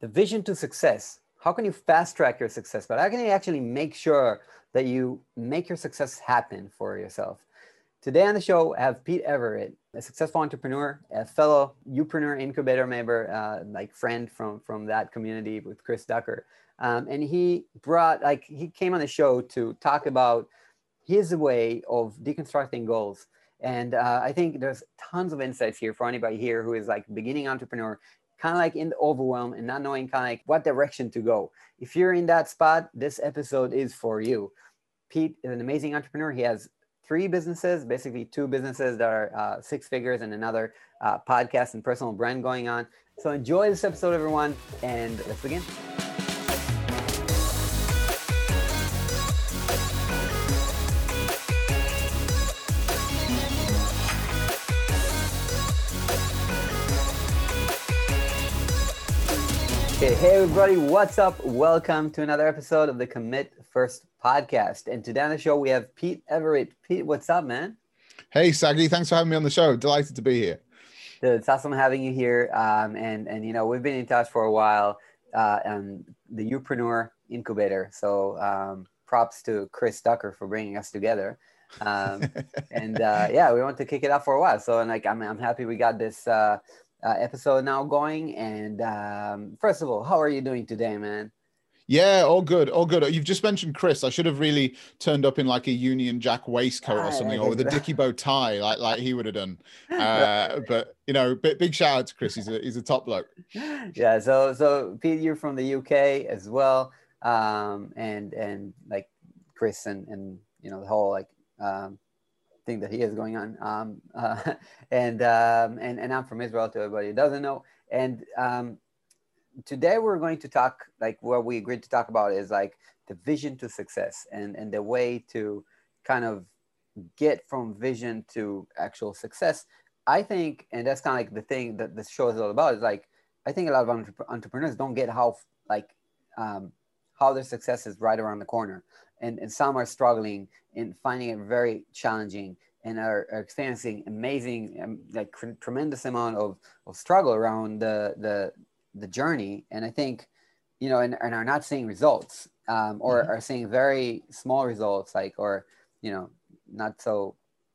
the vision to success. How can you fast track your success? But how can you actually make sure that you make your success happen for yourself? Today on the show, I have Pete Everett, a successful entrepreneur, a fellow Youpreneur incubator member, uh, like friend from from that community with Chris Ducker, um, and he brought like he came on the show to talk about his way of deconstructing goals. And uh, I think there's tons of insights here for anybody here who is like beginning entrepreneur, kind of like in the overwhelm and not knowing kind of like what direction to go. If you're in that spot, this episode is for you. Pete is an amazing entrepreneur. He has three businesses, basically two businesses that are uh, six figures and another uh, podcast and personal brand going on. So enjoy this episode, everyone, and let's begin. Hey everybody, what's up? Welcome to another episode of the Commit First podcast. And today on the show, we have Pete Everett. Pete, what's up, man? Hey, Sagi, thanks for having me on the show. Delighted to be here. Dude, it's awesome having you here. Um, and, and, you know, we've been in touch for a while uh, and the Youpreneur Incubator. So um, props to Chris Ducker for bringing us together. Um, and uh, yeah, we want to kick it off for a while. So, and like, I'm, I'm happy we got this. Uh, uh, episode now going. And um, first of all, how are you doing today, man? Yeah, all good, all good. You've just mentioned Chris. I should have really turned up in like a Union Jack waistcoat or something, or with a dicky bow tie, like like he would have done. Uh, but you know, big, big shout out to Chris. He's a he's a top bloke. Yeah. So so Pete, you're from the UK as well, um, and and like Chris and and you know the whole like um, thing that he has going on. Um, uh, and, um, and, and I'm from Israel to everybody who doesn't know. And um, today we're going to talk, like what we agreed to talk about is like the vision to success and, and the way to kind of get from vision to actual success. I think, and that's kind of like the thing that this show is all about is like, I think a lot of entre- entrepreneurs don't get how like um, how their success is right around the corner and, and some are struggling and finding it very challenging and are, are experiencing amazing um, like tremendous amount of, of struggle around the, the the journey. And i think you know and, and are not seeing results um, or mm-hmm. are seeing very small results like or you know not so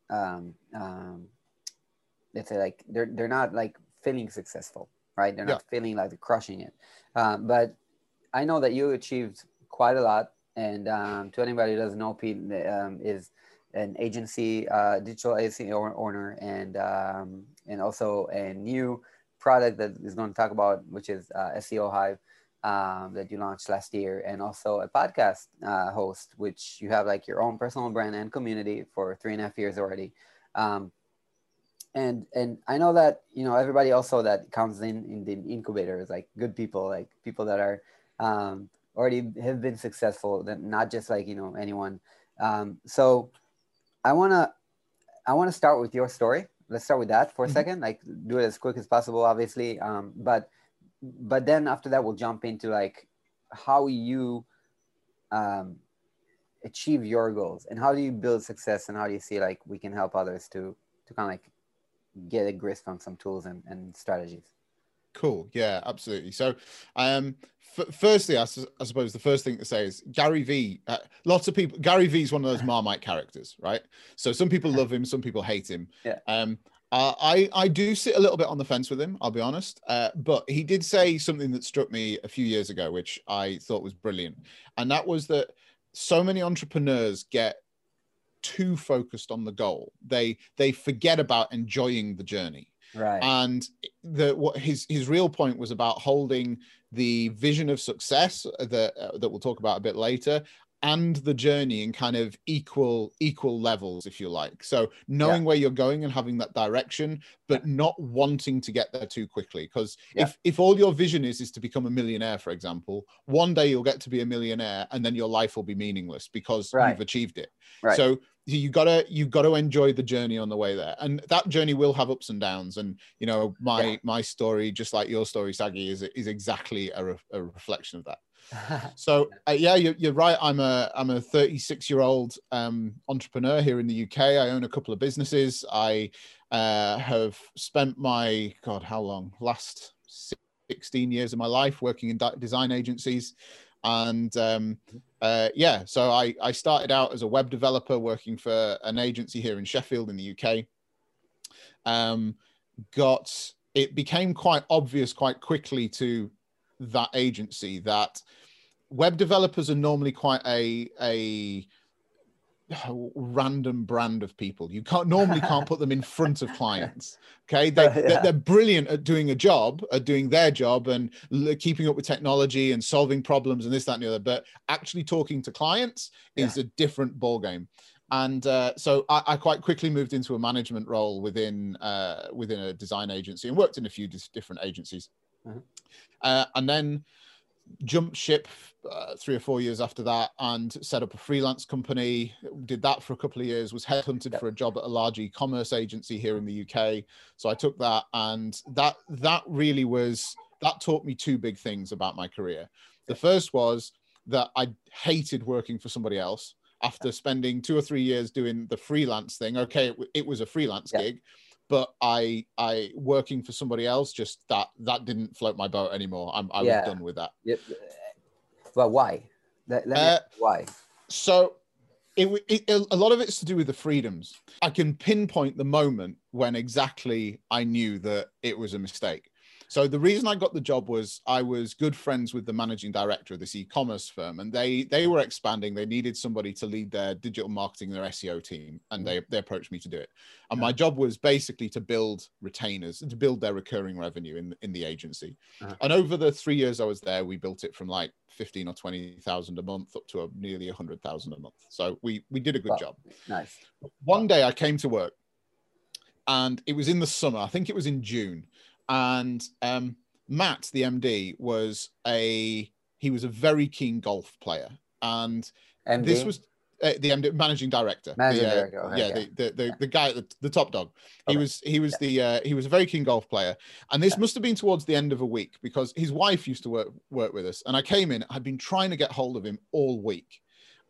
um, um, let's say like they're, they're not like feeling successful right? They're not feeling like they're crushing it. Um, but i know that you achieved quite a lot and um, to anybody who doesn't know, Pete um, is an agency, uh, digital agency owner, and um, and also a new product that is going to talk about, which is uh, SEO Hive. Um, that you launched last year, and also a podcast uh, host, which you have like your own personal brand and community for three and a half years already. Um, and and I know that you know everybody also that comes in in the incubator is like good people, like people that are um, already have been successful that not just like you know anyone. Um, so i want to i want to start with your story. Let's start with that for a mm-hmm. second like do it as quick as possible obviously. Um, but but then after that we'll jump into like how you um, achieve your goals and how do you build success and how do you see like we can help others to to kind of like get a grasp on some tools and, and strategies Cool. Yeah, absolutely. So, um, f- firstly, I, su- I, suppose the first thing to say is Gary V. Uh, lots of people. Gary V is one of those Marmite characters, right? So some people love him, some people hate him. Yeah. Um, uh, I I do sit a little bit on the fence with him. I'll be honest. Uh, but he did say something that struck me a few years ago, which I thought was brilliant, and that was that so many entrepreneurs get too focused on the goal. They they forget about enjoying the journey Right. And the what his his real point was about holding the vision of success that uh, that we'll talk about a bit later and the journey in kind of equal equal levels if you like so knowing yeah. where you're going and having that direction but not wanting to get there too quickly because yeah. if if all your vision is is to become a millionaire for example one day you'll get to be a millionaire and then your life will be meaningless because right. you've achieved it right. so you gotta you gotta enjoy the journey on the way there. And that journey will have ups and downs. And you know my yeah. my story just like your story Sagi is is exactly a, re- a reflection of that. So uh, yeah you're, you're, right. I'm a i'm a 36 year old um, entrepreneur here in the uk i own a couple of businesses. I uh, have spent my god how long? Last 16 years of my life working in design agencies and um, uh, yeah so I, I started out as a web developer working for an agency here in sheffield in the uk um, got it became quite obvious quite quickly to that agency that web developers are normally quite a a random brand of people. You can't normally can't put them in front of clients. Okay, they, yeah. they're, brilliant at doing a job, at doing their job, and keeping up with technology and solving problems and this, that, and the other. But actually talking to clients yeah. is a different ball game. And uh, so I, I, quite quickly moved into a management role within uh, within a design agency and worked in a few different agencies. Uh-huh. Uh, and then jumped ship uh, three or four years after that and set up a freelance company. Did that for a couple of years was headhunted yep. for a job at a large e-commerce agency here in the uk so i took that and that that really was that taught me two big things about my career. The first was that i hated working for somebody else after spending two or three years doing the freelance thing. Okay it, it was a freelance yep. gig but I I working for somebody else just that that didn't float my boat anymore. I'm I yeah. was done with that. Yep. Well, why? Let, let uh, why? So it, it, a lot of it's to do with the freedoms. I can pinpoint the moment when exactly I knew that it was a mistake. So the reason I got the job was I was good friends with the managing director of this e-commerce firm, and they they were expanding. They needed somebody to lead their digital marketing, their SEO team, and they they approached me to do it. And yeah. my job was basically to build retainers, to build their recurring revenue in in the agency. Uh-huh. And over the three years I was there, we built it from like fifteen or twenty thousand a month up to a nearly a hundred thousand a month. So we we did a good job. Nice. One day I came to work, and it was in the summer. I think it was in June and um, Matt, the MD, was a he was a very keen golf player, and MD? this was uh, the MD, managing director. Managing the, uh, director. Okay. Yeah, the the, the, yeah. the guy, the, the, top dog. He okay. was he was yeah. the uh, he was a very keen golf player, and this yeah. must have been towards the end of a week because his wife used to work work with us, and I came in. I'd been trying to get hold of him all week,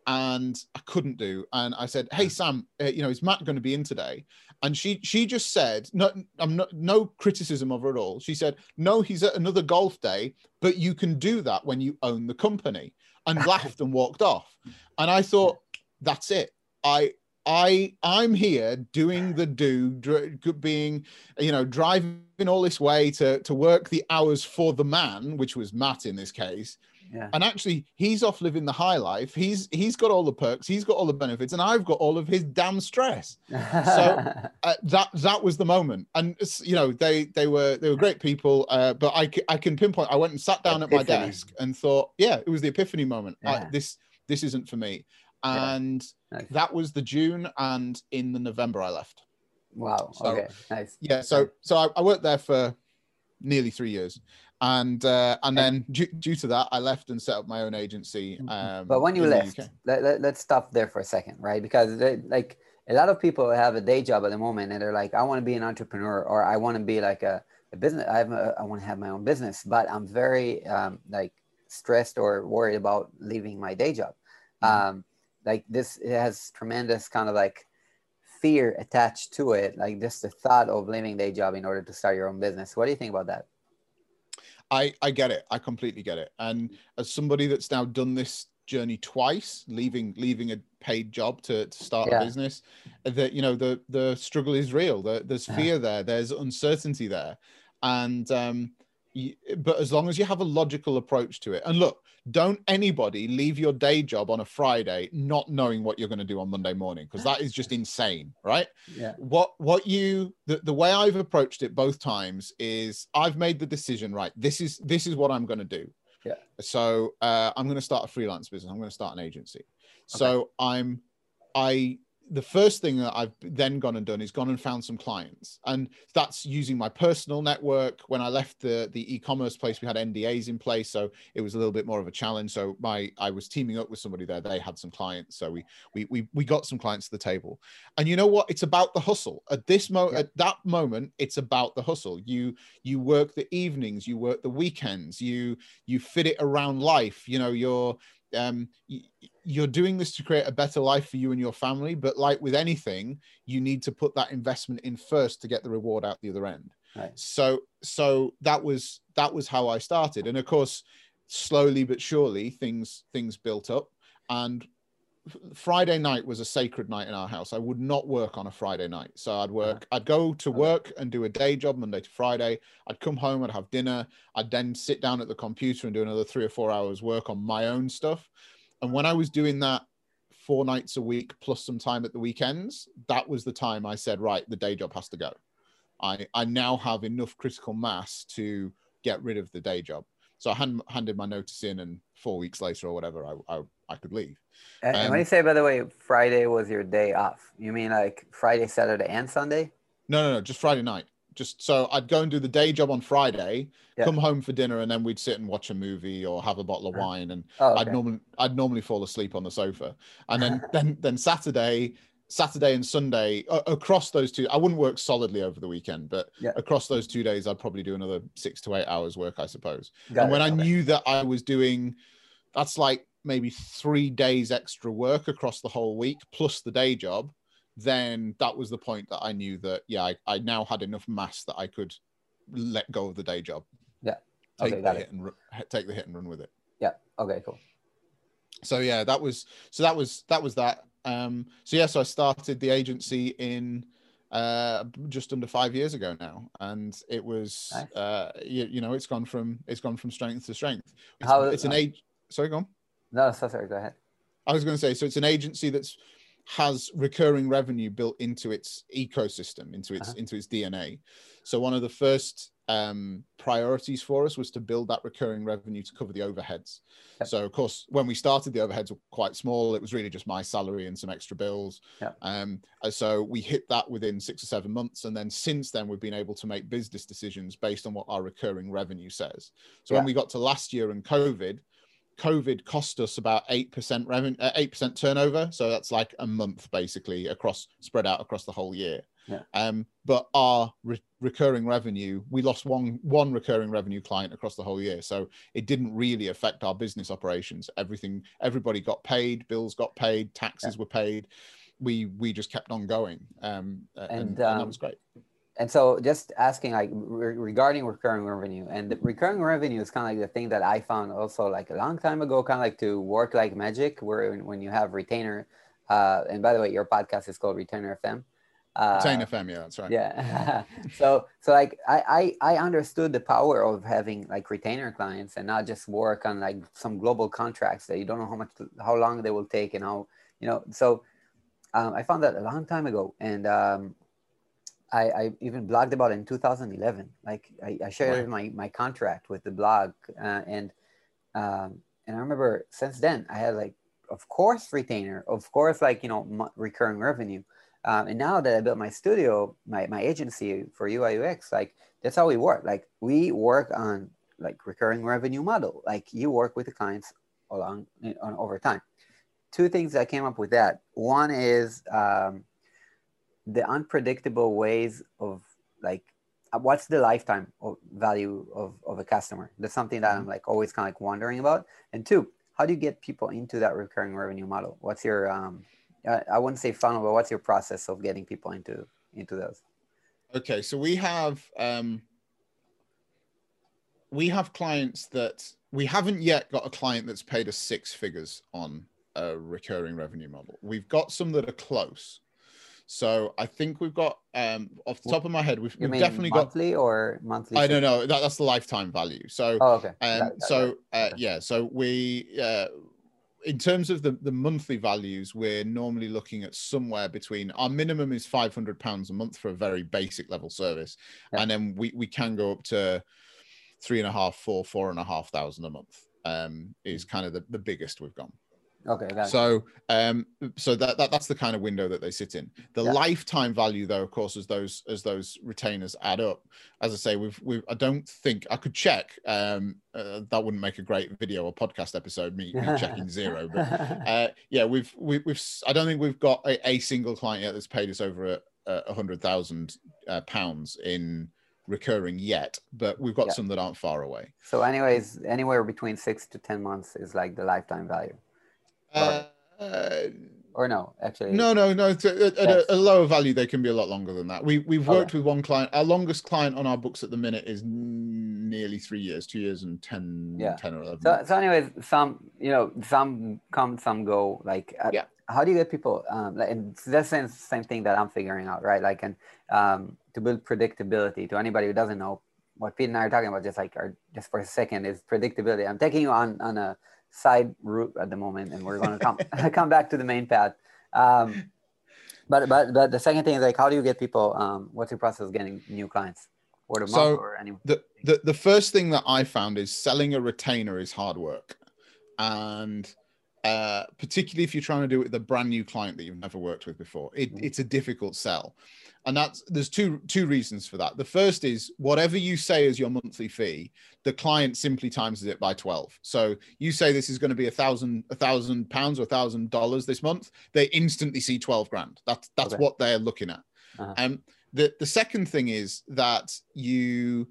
and I couldn't do. And I said, "Hey Sam, uh, you know, is Matt going to be in today?" And she she just said, "No, I'm not. No criticism of her at all." She said, "No, he's at another golf day, but you can do that when you own the company." And laughed and walked off. And I thought, "That's it. I." I I'm here doing the do, being, you know, driving all this way to to work the hours for the man, which was Matt in this case, yeah. And actually, he's off living the high life. He's he's got all the perks. He's got all the benefits, and I've got all of his damn stress. so uh, that that was the moment. And you know, they they were they were great people. Uh, but I I can pinpoint. I went and sat down epiphany. at my desk and thought, yeah, it was the epiphany moment. Yeah. I, this this isn't for me. And yeah. nice. that was the June, and in the November I left. Wow. So, okay. Nice. Yeah. So so I, I worked there for nearly three years and uh, and then due, due, to that, I left and set up my own agency. Mm-hmm. Um, but when you left, let, let, us stop there for a second, right? Because they, like a lot of people have a day job at the moment, and they're like, I want to be an entrepreneur, or I want to be like a, a business. I have a, I want to have my own business, but I'm very um, like stressed or worried about leaving my day job. Mm-hmm. Um, like this it has tremendous kind of like fear attached to it, like just the thought of leaving day job in order to start your own business. What do you think about that? I I get it. I completely get it. And as somebody that's now done this journey twice, leaving leaving a paid job to, to start yeah. a business, that you know the the struggle is real. The, there's fear there. There's uncertainty there, and um, but as long as you have a logical approach to it, and look, don't anybody leave your day job on a Friday not knowing what you're going to do on Monday morning because that is just insane, right? Yeah. What what you the, the way I've approached it both times is I've made the decision, right? This is this is what I'm going to do. Yeah. So uh, I'm going to start a freelance business. I'm going to start an agency. Okay. So I'm I the first thing that I've then gone and done is gone and found some clients, and that's using my personal network. When I left the the e-commerce place, we had NDAs in place, so it was a little bit more of a challenge. So my I was teaming up with somebody there; they had some clients, so we we we we got some clients to the table. And you know what? It's about the hustle. At this moment, yeah. at that moment, it's about the hustle. You you work the evenings, you work the weekends, you you fit it around life. You know, you're um, you're doing this to create a better life for you and your family but like with anything you need to put that investment in first to get the reward out the other end. Right. So so that was that was how I started, and of course, slowly but surely things things built up, and Friday night was a sacred night in our house. I would not work on a Friday night. So I'd uh-huh. work, I'd go to uh-huh. work and do a day job Monday to Friday. I'd come home, I'd have dinner. I'd then sit down at the computer and do another three or four hours work on my own stuff. And when I was doing that four nights a week plus some time at the weekends, that was the time I said, right, the day job has to go. I, I now have enough critical mass to get rid of the day job. So I hand, handed my notice in, and four weeks later or whatever, I, I, I could leave. And Um, when you say, by the way, Friday was your day off, you mean like Friday, Saturday, and Sunday? No, no, no, just Friday night. Just so I'd go and do the day job on Friday, Yeah. come home for dinner, and then we'd sit and watch a movie or have a bottle of Uh-huh. wine. And Oh, I'd normally I'd normally fall asleep on the sofa, and then then then Saturday, Saturday and Sunday a- across those two, I wouldn't work solidly over the weekend, but Yeah. across those two days, I'd probably do another six to eight hours work, I suppose. Got and when it, I okay. knew that I was doing, that's like maybe three days extra work across the whole week plus the day job, then that was the point that I knew that yeah, I, I now had enough mass that I could let go of the day job. Yeah. Take Okay, the hit it. and take the hit and run with it. Yeah. Okay, cool. So yeah, that was so that was that was that. Um, so yeah, so I started the agency in uh just under five years ago now and it was Nice. uh you, you know it's gone from it's gone from strength to strength it's, How- it's an age sorry go on No, so sorry. Go ahead. I was going to say, so it's an agency that's has recurring revenue built into its ecosystem, into its Uh-huh. into its DNA. So one of the first um, priorities for us was to build that recurring revenue to cover the overheads. Yep. So of course, when we started, the overheads were quite small. It was really just my salary and some extra bills. Yep. Um, so we hit that within six or seven months, and then since then we've been able to make business decisions based on what our recurring revenue says. So when we got to last year and COVID, COVID cost us about eight percent revenue, uh, eight percent turnover. So that's like a month basically across spread out across the whole year. Yeah. Um, but our re- recurring revenue, we lost one one recurring revenue client across the whole year, so it didn't really affect our business operations. Everything, everybody got paid, bills got paid, taxes were paid. We we just kept on going, um, and, And, and that um, was great. And so, just asking, like re- regarding recurring revenue, and the recurring revenue is kind of like the thing that I found also like a long time ago, kind of like to work like magic, where when, you have retainer. Uh, and by the way, your podcast is called Retainer FM. Uh, Retain FM, yeah, that's right. yeah so so like I, I i understood the power of having like retainer clients and not just work on like some global contracts that you don't know how much how long they will take and how you know so um, i found that a long time ago and um, I, I even blogged about it in 2011 like i, I shared Wow. my, my contract with the blog uh, and um, and i remember since then i had like of course retainer of course like you know mo- recurring revenue um, and now that I built my studio, my, my agency for UI UX, like that's how we work. Like we work on like recurring revenue model. Like you work with the clients along on over time. Two things that came up with that. One is um, the unpredictable ways of like uh, what's the lifetime of value of, of a customer. That's something that I'm like always kind of like wondering about. And two, how do you get people into that recurring revenue model? What's your um, I I wouldn't say funnel, but what's your process of getting people into into those? Okay, so we have um, we have clients that we haven't yet got a client that's paid us six figures on a recurring revenue model. We've got some that are close. So I think we've got um, off the top of my head, we've, we've definitely got. monthly or monthly? I don't know. That, that's the lifetime value. So Oh, okay. Um, so uh, Okay. yeah, so we uh, in terms of the the monthly values, we're normally looking at somewhere between our minimum is five hundred pounds a month for a very basic level service, Yeah. and then we we can go up to three and a half, four, four and a half thousand a month. Um, is kind of the, the biggest we've gone. Okay. So, um, so that, that that's the kind of window that they sit in. The Yeah. lifetime value, though, of course, as those as those retainers add up, as I say, we've we I don't think I could check. Um, uh, that wouldn't make a great video or podcast episode. Me, me checking zero, but uh, yeah, we've we, we've s- I don't think we've got a, a single client yet that's paid us over a, a hundred thousand uh, pounds in recurring yet, but we've got Yeah. some that aren't far away. so, anyways, anywhere between six to ten months is like the lifetime value. Uh, or no? Actually, no, no, no. At, a, a, lower value, they can be a lot longer than that. We we've worked okay. with one client. Our longest client on our books at the minute is nearly three years, two years and 10, yeah. 10 or 11. So, so anyways, some you know, some come, some go. Like, uh, yeah. How do you get people? Um, and that's the same thing that I'm figuring out, right? Like, and um, to build predictability to anybody who doesn't know what Pete and I are talking about, just like, are, just for a second, is predictability. I'm taking you on on a side route at the moment, and we're going to come come back to the main path. Um, but but but the second thing is like, how do you get people? Um, what's your process of getting new clients? Word of so mouth or any? The, the the first thing that I found is selling a retainer is hard work, and uh, particularly if you're trying to do it with a brand new client that you've never worked with before, it, mm-hmm. it's a difficult sell and that's there's two two reasons for that the first is whatever you say is your monthly fee the client simply times it by 12 so you say this is going to be a thousand a thousand pounds or a thousand dollars this month they instantly see 12 grand that's that's okay. what they're looking at uh-huh. um the the second thing is that you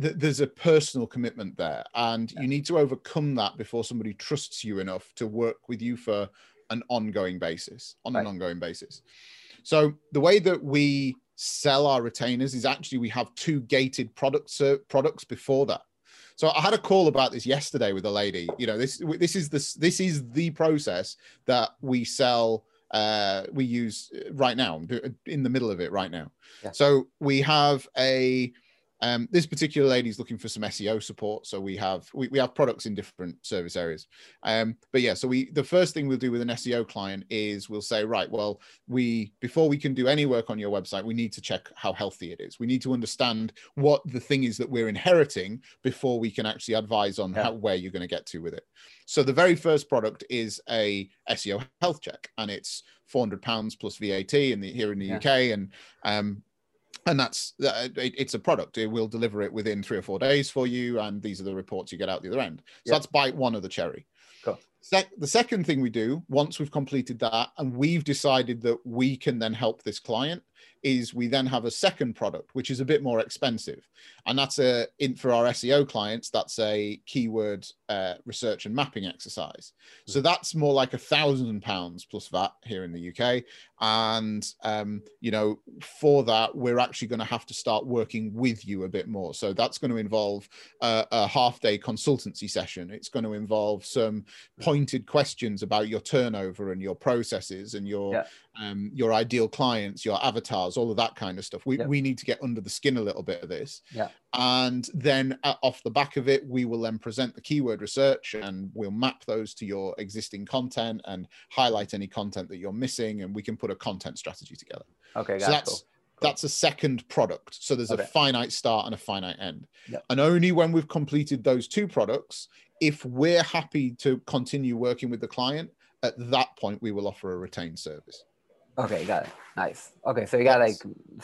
th- there's a personal commitment there and yeah. you need to overcome that before somebody trusts you enough to work with you for an ongoing basis on right. an ongoing basis so the way that we sell our retainers is actually we have two gated products uh, products before that. So I had a call about this yesterday with a lady. You know, this this is the this is the process that we sell. Uh, we use right now in the middle of it right now. Yeah. So we have a um, this particular lady is looking for some SEO support, so we have we, we have products in different service areas. Um, but yeah, so we the first thing we'll do with an SEO client is we'll say, right, well, we before we can do any work on your website, we need to check how healthy it is. We need to understand what the thing is that we're inheriting before we can actually advise on yeah. how, where you're going to get to with it. So the very first product is a SEO health check, and it's 400 pounds plus VAT in the here in the yeah. UK, and um, and that's uh, it, it's a product. It will deliver it within three or four days for you and these are the reports you get out the other end. So that's bite one of the cherry. Cool. The second thing we do once we've completed that and we've decided that we can then help this client is we then have a second product which is a bit more expensive and that's a in for our seo clients that's a keyword uh, research and mapping exercise so hmm. that's more like a thousand pounds plus vat here in the uk and um, you know for that we're actually going to have to start working with you a bit more so that's going to involve a, a half day consultancy session it's going to involve some hmm. pointed questions about your turnover and your processes and your yeah. Um, your ideal clients your avatars all of that kind of stuff we, yeah. we need to get under the skin a little bit of this yeah. And then uh, off the back of it, we will then present the keyword research and we'll map those to your existing content and highlight any content that you're missing. And we can put a content strategy together. Okay. So that's, cool. Cool. that's a second product. So there's okay. a finite start and a finite end. Yep. And only when we've completed those two products, if we're happy to continue working with the client, at that point, we will offer a retained service. Okay, got it. Nice. Okay, so you got like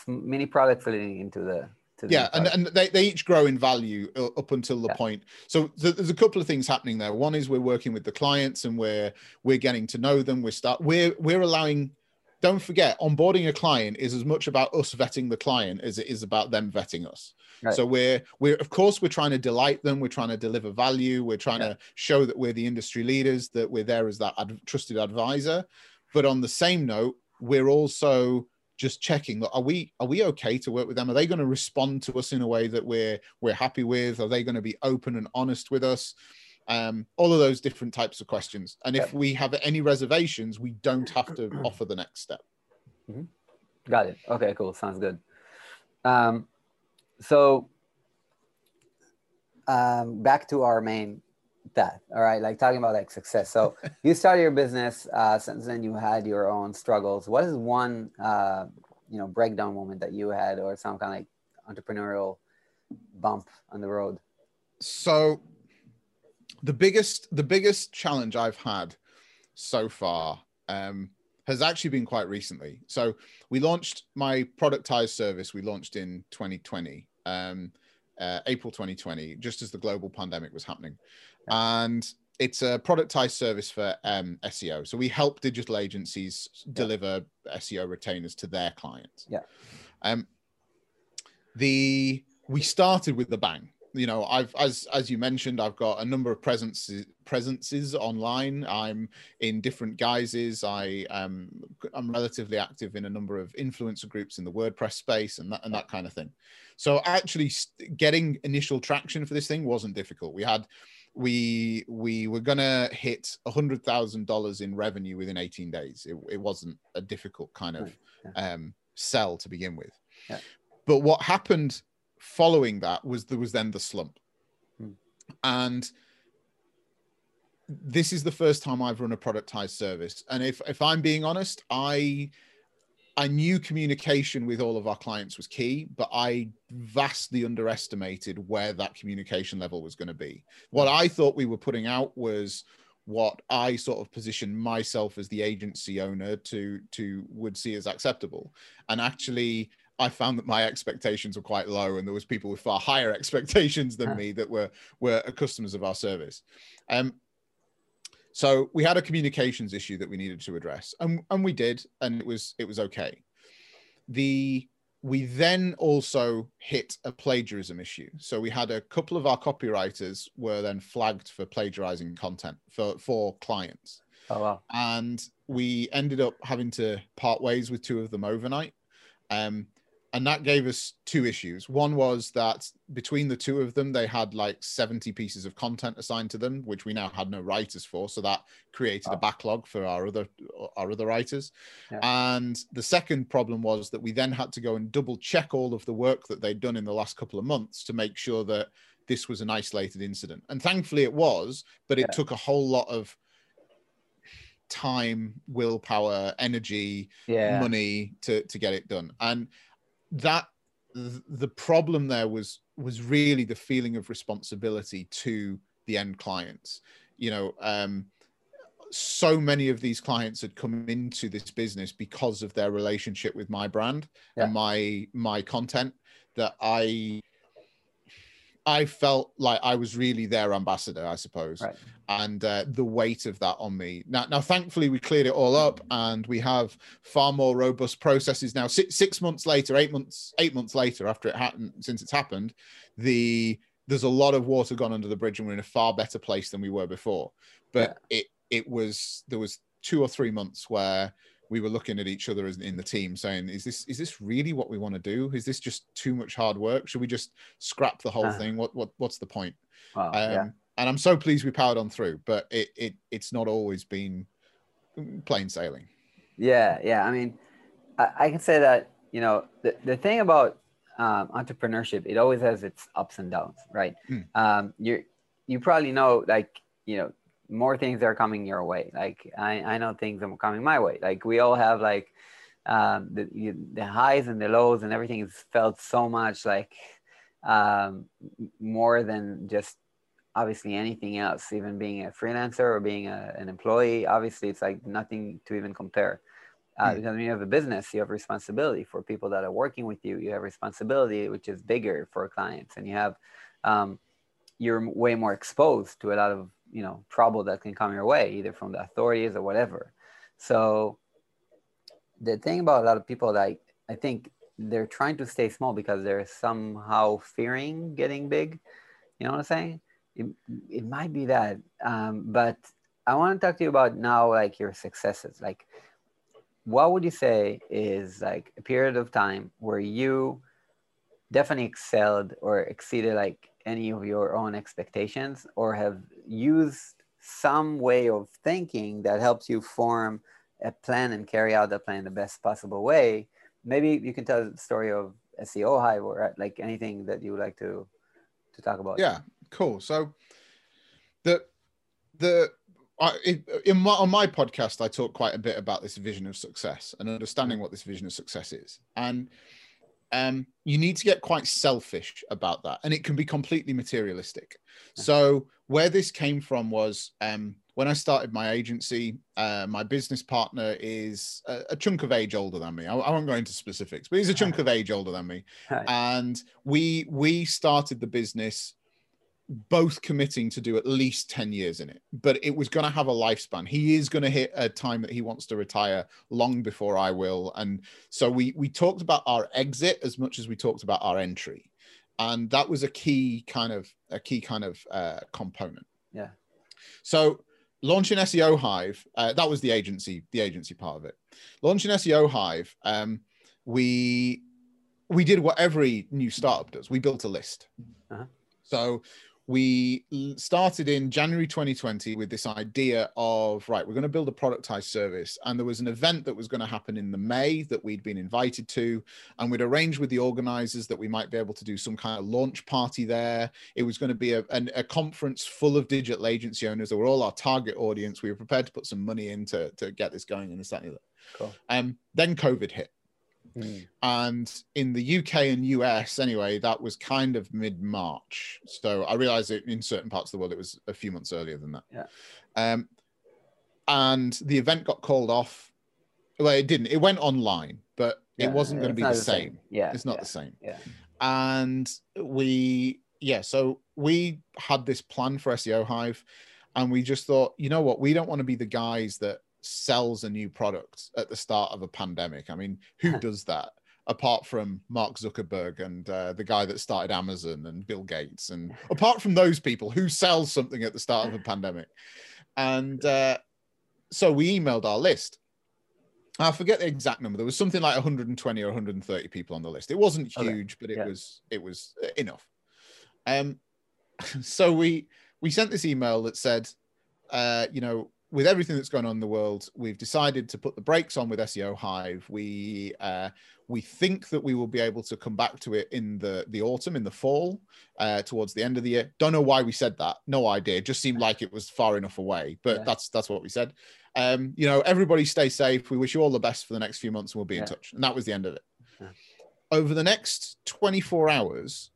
mini products leading into the yeah and, and they, they each grow in value uh, up until the yeah. point so there's a couple of things happening there one is we're working with the clients and we're we're getting to know them we're start we're we're allowing don't forget onboarding a client is as much about us vetting the client as it is about them vetting us right. so we're we're of course we're trying to delight them we're trying to deliver value we're trying yeah. to show that we're the industry leaders that we're there as that ad- trusted advisor but on the same note we're also just checking that are we are we okay to work with them? Are they going to respond to us in a way that we're we're happy with? Are they going to be open and honest with us? Um, all of those different types of questions. And if we have any reservations, we don't have to offer the next step. Mm-hmm. Got it. Okay, cool. Sounds good. Um, so um, back to our main that all right? Like talking about like success. So you started your business uh since then you had your own struggles. What is one uh you know breakdown moment that you had or some kind of like entrepreneurial bump on the road? So the biggest the biggest challenge i've had so far um has actually been quite recently. So we launched my productized service we launched in 2020 um uh, April 2020, just as the global pandemic was happening and it's a productized service for um, SEO. So we help digital agencies deliver SEO retainers to their clients. Yeah. Um, the we started with the bang. You know i've as as you mentioned i've got a number of presences presences online. I'm in different guises. I um i'm relatively active in a number of influencer groups in the wordpress space and that and that kind of thing. So actually getting initial traction for this thing wasn't difficult. We had we we were gonna hit a hundred thousand dollars in revenue within 18 days. It, it wasn't a difficult kind of um sell to begin with. Yeah. but what happened following that was there was then the slump. Hmm. And this is the first time I've run a productized service. And if if I'm being honest, I I knew communication with all of our clients was key, but I vastly underestimated where that communication level was going to be. What I thought we were putting out was what I sort of positioned myself as the agency owner to to would see as acceptable. And actually I found that my expectations were quite low, and there was people with far higher expectations than me that were were customers of our service. Um, so we had a communications issue that we needed to address, and and we did, and it was it was okay. The we then also hit a plagiarism issue. So we had a couple of our copywriters were then flagged for plagiarizing content for for clients. Oh wow! And we ended up having to part ways with two of them overnight. Um, and that gave us two issues. One was that between the two of them, they had like 70 pieces of content assigned to them, which we now had no writers for. So that created a backlog for our other our other writers. Yeah. And the second problem was that we then had to go and double check all of the work that they'd done in the last couple of months to make sure that this was an isolated incident. And thankfully it was, but it yeah. took a whole lot of time, willpower, energy, yeah. money to to get it done. And that the problem there was was really the feeling of responsibility to the end clients you know um, so many of these clients had come into this business because of their relationship with my brand yeah. and my my content that i I felt like I was really their ambassador, I suppose, right. and uh, the weight of that on me. Now, now, thankfully, we cleared it all up, and we have far more robust processes now. Six, six months later, eight months, eight months later, after it happened, since it's happened, the there's a lot of water gone under the bridge, and we're in a far better place than we were before. But yeah. it it was there was two or three months where we were looking at each other as in the team saying is this is this really what we want to do? Is this just too much hard work? Should we just scrap the whole uh, thing? What what what's the point? Um, yeah. and i'm so pleased we powered on through but it, it it's not always been plain sailing. Yeah yeah. I mean i, I can say that you know the, the thing about um, entrepreneurship it always has its ups and downs right? Mm. um, you you probably know like you know more things are coming your way. Like I, I know things are coming my way. Like we all have like um, the you, the highs and the lows and everything is felt so much like um, more than just obviously anything else. Even being a freelancer or being a, an employee, obviously it's like nothing to even compare. Uh, mm. Because when you have a business, you have responsibility for people that are working with you. You have responsibility, which is bigger for clients, and you have um, you're way more exposed to a lot of you know trouble that can come your way either from the authorities or whatever. So the thing about a lot of people I, I think they're trying to stay small because they're somehow fearing getting big you know what i'm saying? It, it might be that um, but i want to talk to you about now like your successes. Like what would you say is like a period of time where you definitely excelled or exceeded like any of your own expectations or have used some way of thinking that helps you form a plan and carry out that plan the best possible way? Maybe you can tell the story of seo hive or uh, like anything that you would like to to talk about. Yeah cool. So the the I, in my, on my podcast, I talk quite a bit about this vision of success and understanding mm. what this vision of success is. And um, you need to get quite selfish about that, and it can be completely materialistic. So where this came from was um, when I started my agency. Uh, my business partner is a, a, chunk of age older than me. I, I, won't go into specifics, but he's a chunk of age older than me, and we we started the business both committing to do at least 10 years in it but it was going to have a lifespan he is going to hit a time that he wants to retire long before i will and so we we talked about our exit as much as we talked about our entry and that was a key kind of a key kind of uh, component. Yeah. So launching SEO Hive, uh, that was the agency, the agency part of it. Launching SEO Hive, um, we we did what every new startup does. We built a list. Uh-huh. So we started in January 2020 with this idea of right, we're going to build a productized service, and there was an event that was going to happen in the May that we'd been invited to, and we'd arranged with the organizers that we might be able to do some kind of launch party there. It was going to be a, a, a conference full of digital agency owners that were all our target audience. We were prepared to put some money in to, to get this going and this, that, and the other. Cool. Um, then COVID hit. Mm. And in the UK and US, anyway, that was kind of mid March. So I realized that in certain parts of the world, it was a few months earlier than that. Yeah. Um, and the event got called off. Well, it didn't. It went online, but yeah, it wasn't going to be the, the same. same. Yeah. It's not yeah. the same. Yeah. And we, yeah, so we had this plan for SEO Hive and we just thought, you know what, we don't want to be the guys that sells a new product at the start of a pandemic. I mean, who does that apart from Mark Zuckerberg and uh, the guy that started Amazon and Bill Gates? And apart from those people, who sells something at the start of a pandemic? And uh, so we emailed our list. I forget the exact number. There was something like 120 or 130 people on the list. It wasn't huge, okay. but it yeah. was it was uh, enough. Um, so we we sent this email that said, uh, you know, with everything that's going on in the world, we've decided to put the brakes on with SEO Hive. We uh, we think that we will be able to come back to it in the the autumn, in the fall, uh, towards the end of the year. Don't know why we said that. No idea. Just seemed like it was far enough away. But yeah. that's that's what we said. Um, you know, everybody stay safe. We wish you all the best for the next few months, and we'll be yeah. in touch. And that was the end of it. Yeah. Over the next 24 hours,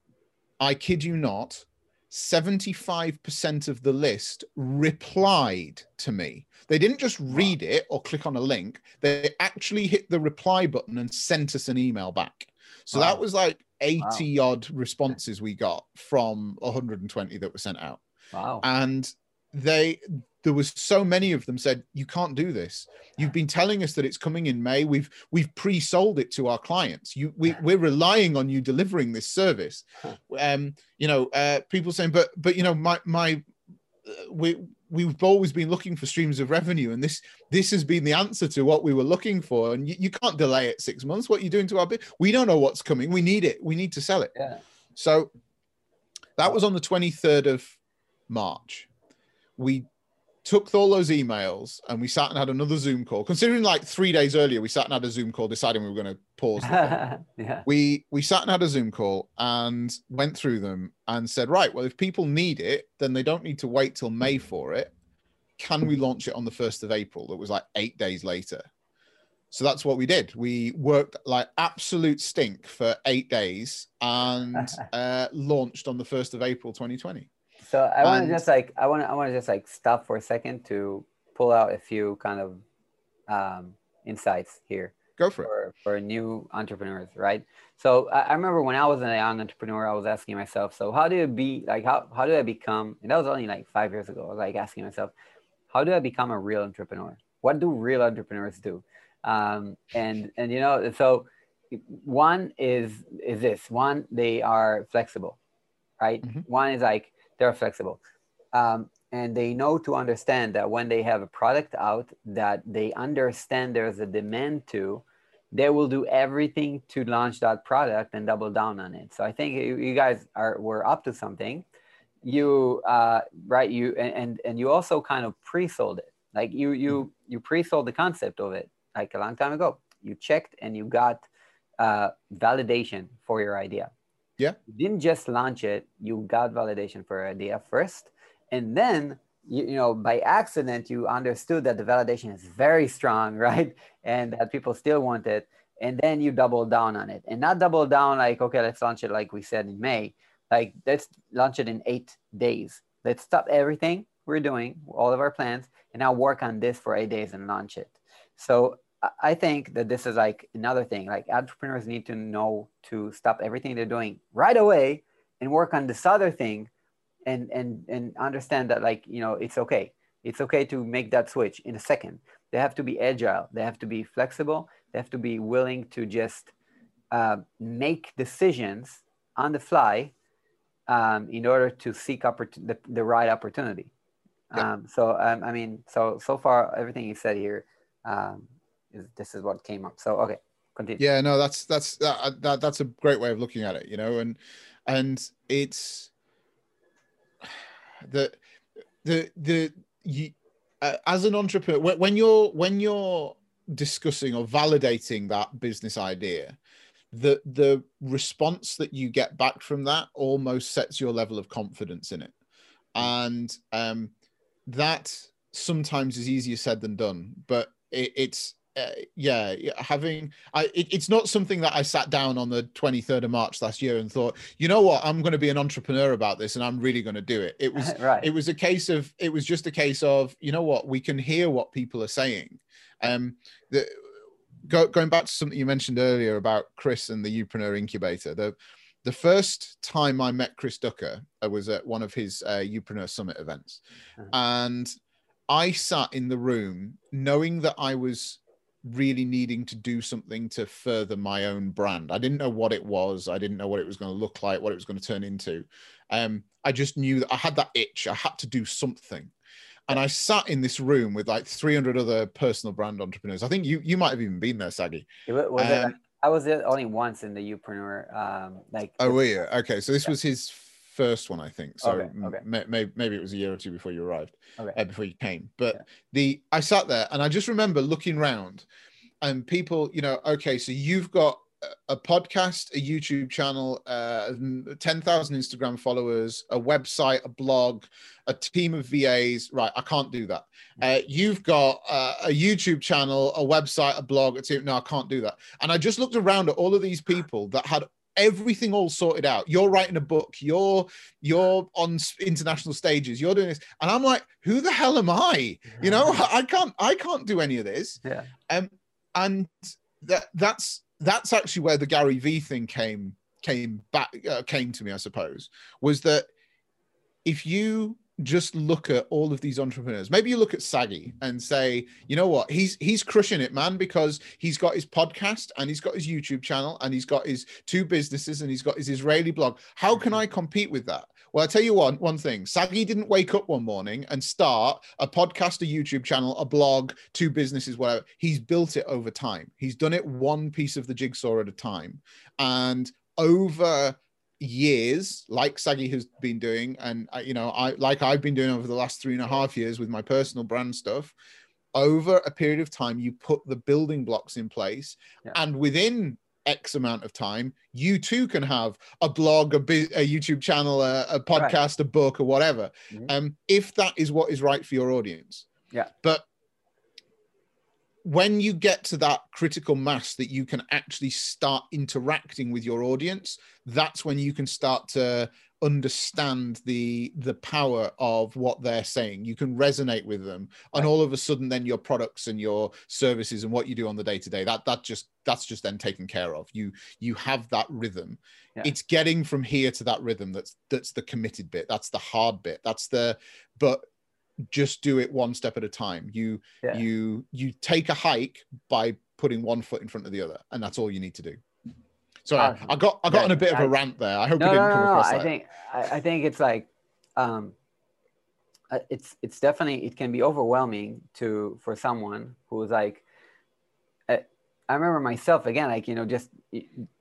I kid you not, 75% of the list replied to me. They didn't just read it or click on a link, they actually hit the reply button and sent us an email back. So wow. that was like 80 wow. odd responses we got from 120 that were sent out. Wow. And they there was so many of them said you can't do this. You've been telling us that it's coming in may. We've we've pre-sold it to our clients. You we, we're relying on you delivering this service. Um you know uh people saying but but you know my my uh, we we've always been looking for streams of revenue and this this has been the answer to what we were looking for and you, you can't delay it six months. What are you doing to our bit we don't know what's coming. We need it. We need to sell it. Yeah. So that was on the 23rd of march we took all those emails and we sat and had another Zoom call. Considering like three days earlier, we sat and had a Zoom call, deciding we were going to pause. yeah. We we sat and had a Zoom call and went through them and said, right, well, if people need it, then they don't need to wait till May for it. Can we launch it on the first of April? That was like eight days later. So that's what we did. We worked like absolute stink for eight days and uh, launched on the first of April, 2020. So I want to just like I want to I want to just like stop for a second to pull out a few kind of um, insights here. Go for, for it for new entrepreneurs, right? So I, I, remember when I was a young entrepreneur, I was asking myself, so how do you be like how how do I become? And that was only like five years ago. I was like asking myself, how do I become a real entrepreneur? What do real entrepreneurs do? Um, and and you know so one is is this one they are flexible right mm-hmm. one is like they're flexible. Um, and they know to understand that when they have a product out that they understand there's a demand to, they will do everything to launch that product and double down on it. So I think you, guys are were up to something. You uh, right you and and you also kind of pre-sold it. Like you you you pre-sold the concept of it like a long time ago. You checked and you got uh, validation for your idea. Yeah. You didn't just launch it, you got validation for idea first. And then, you, you know, by accident, you understood that the validation is very strong, right? And that people still want it. And then you double down on it and not double down like, okay, let's launch it like we said in May. Like, let's launch it in eight days. Let's stop everything we're doing, all of our plans, and now work on this for eight days and launch it. So I think that this is like another thing. Like entrepreneurs need to know to stop everything they're doing right away and work on this other thing, and and and understand that like you know it's okay. It's okay to make that switch in a second. They have to be agile. They have to be flexible. They have to be willing to just uh, make decisions on the fly um, in order to seek oppor- the, the right opportunity. Yeah. Um, so um, I mean, so so far everything you said here um, this is what came up. So okay, continue. Yeah, no, that's that's that, that that's a great way of looking at it, you know, and and it's the the the you uh, as an entrepreneur when, when you're when you're discussing or validating that business idea the the response that you get back from that almost sets your level of confidence in it and um that sometimes is easier said than done but it, it's uh, yeah, having I, it, it's not something that I sat down on the 23rd of March last year and thought, you know what, I'm going to be an entrepreneur about this and I'm really going to do it. It was right. It was a case of it was just a case of you know what, we can hear what people are saying. Um, the, go, going back to something you mentioned earlier about Chris and the Youpreneur Incubator, the the first time I met Chris Ducker I was at one of his uh, Youpreneur Summit events, uh-huh. and I sat in the room knowing that I was really needing to do something to further my own brand. I didn't know what it was. I didn't know what it was going to look like, what it was going to turn into. Um, I just knew that I had that itch. I had to do something. And I sat in this room with like 300 other personal brand entrepreneurs. I think you you might have even been there, Sagi. Was um, it, I was there only once in the Youpreneur. Um, like oh, were you? Okay, so this yeah. was his first one, I think. So okay, okay. Maybe, maybe it was a year or two before you arrived, okay. uh, before you came. But yeah. the I sat there and I just remember looking around, and people, you know, okay, so you've got a podcast, a YouTube channel, uh, 10,000 Instagram followers, a website, a blog, a team of VAs. Right, I can't do that. Uh, you've got uh, a YouTube channel, a website, a blog, a team. No, I can't do that. And I just looked around at all of these people that had everything all sorted out. You're writing a book. You're you're on international stages. You're doing this, and I'm like, who the hell am I? You know, I can't I can't do any of this. Yeah. Um, and that that's that's actually where the Gary V thing came came back uh, came to me. I suppose was that if you just look at all of these entrepreneurs. Maybe you look at Sagi and say, you know what, he's he's crushing it, man, because he's got his podcast and he's got his YouTube channel and he's got his two businesses and he's got his Israeli blog. How can I compete with that? Well, I tell you one one thing. Sagi didn't wake up one morning and start a podcast, a YouTube channel, a blog, two businesses, whatever. He's built it over time. He's done it one piece of the jigsaw at a time, and over years, like Sagi has been doing, and you know, I like I've been doing over the last three and a half years with my personal brand stuff. Over a period of time, you put the building blocks in place, yeah. and within X amount of time, you too can have a blog, a, a YouTube channel, a, a podcast, right. a book, or whatever. Mm-hmm. Um, if that is what is right for your audience. Yeah. But when you get to that critical mass that you can actually start interacting with your audience that's when you can start to understand the the power of what they're saying. You can resonate with them and all of a sudden then your products and your services and what you do on the day to day that that just that's just then taken care of. You you have that rhythm. Yeah. it's getting from here to that rhythm that's that's the committed bit that's the hard bit that's the but just do it one step at a time you yeah. you you take a hike by putting one foot in front of the other and that's all you need to do so awesome. I, got i got yeah, on a bit of a rant there i hope no, it didn't no, come no, across no. i think I, I think it's like um uh, it's it's definitely it can be overwhelming to for someone who's like uh, I remember myself again, like you know, just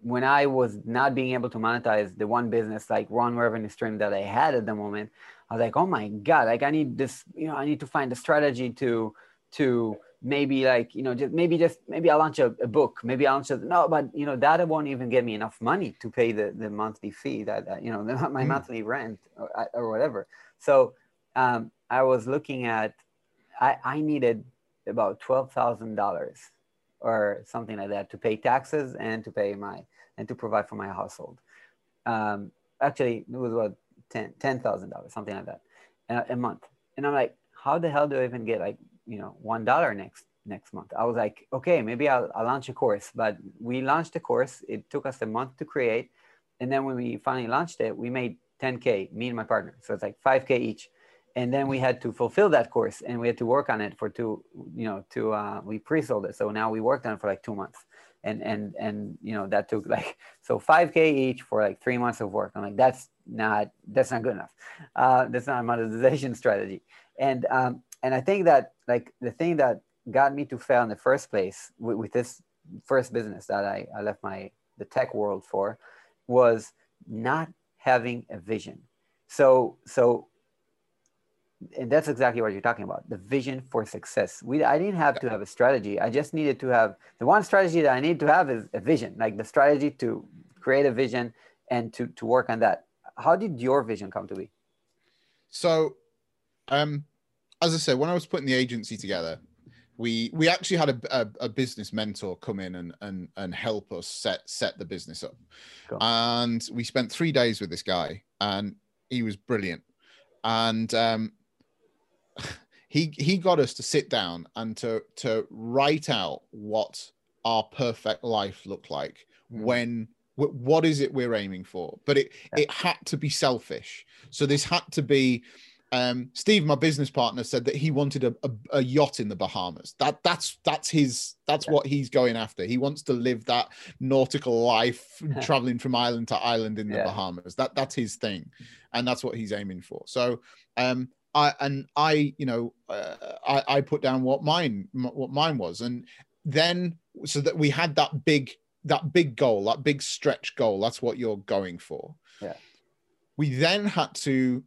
when I was not being able to monetize the one business, like one revenue stream that I had at the moment, I was like, oh my god, like I need this, you know, I need to find a strategy to to maybe like you know just maybe just maybe I'll launch a, a book, maybe I'll launch a no, but you know that won't even get me enough money to pay the the monthly fee that uh, you know my mm. monthly rent or, or whatever. So um, I was looking at, I I needed about twelve thousand dollars or something like that to pay taxes and to pay my and to provide for my household. Um, actually, it was about ten ten thousand dollars, something like that, a, a month. And I'm like, how the hell do I even get like you know one dollar next next month? I was like, okay, maybe I'll, I'll launch a course. But we launched a course. It took us a month to create, and then when we finally launched it, we made 10k, me and my partner. So it's like 5k each. And then we had to fulfill that course, and we had to work on it for two, you know, to uh, we pre-sold it. So now we worked on it for like two months, and and and you know that took like so 5k each for like three months of work. I'm like that's not that's not good enough. Uh, that's not a monetization strategy. And um, and i think that like the thing that got me to fail in the first place with, with this first business that I, I left my the tech world for was not having a vision. So so and that's exactly what you're talking about the vision for success. We i didn't have to have a strategy. I just needed to have the one strategy that i need to have is a vision like the strategy to create a vision and to to work on that. How did your vision come to be? So um as i said when i was putting the agency together we we actually had a, a, a business mentor come in and and and help us set set the business up. Cool. and we spent three days with this guy and he was brilliant. And um he he got us to sit down and to to write out what our perfect life looked like mm. when what is it we're aiming for but it yeah. it had to be selfish so this had to be um, Steve, my business partner, said that he wanted a, a, a, yacht in the Bahamas. That that's that's his that's yeah. what he's going after. He wants to live that nautical life, traveling from island to island in the yeah. Bahamas. That that's his thing, and that's what he's aiming for. So um, I and I, you know, uh, I, I put down what mine what mine was, and then so that we had that big that big goal, that big stretch goal. That's what you're going for. Yeah. We then had to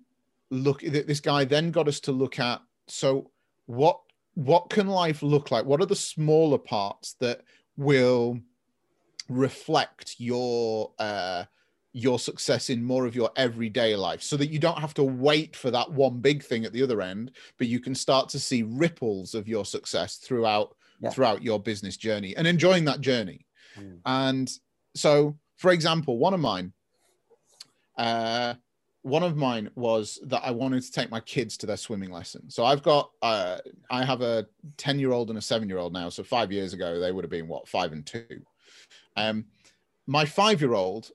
look. This guy then got us to look at so what what can life look like? What are the smaller parts that will reflect your uh, your success in more of your everyday life so that you don't have to wait for that one big thing at the other end but you can start to see ripples of your success throughout yeah. throughout your business journey and enjoying that journey mm. and so for example one of mine uh one of mine was that I wanted to take my kids to their swimming lesson. So I've got, uh, I have a 10 year old and a seven year old now. So five years ago, they would have been what, five and two. Um, my five year old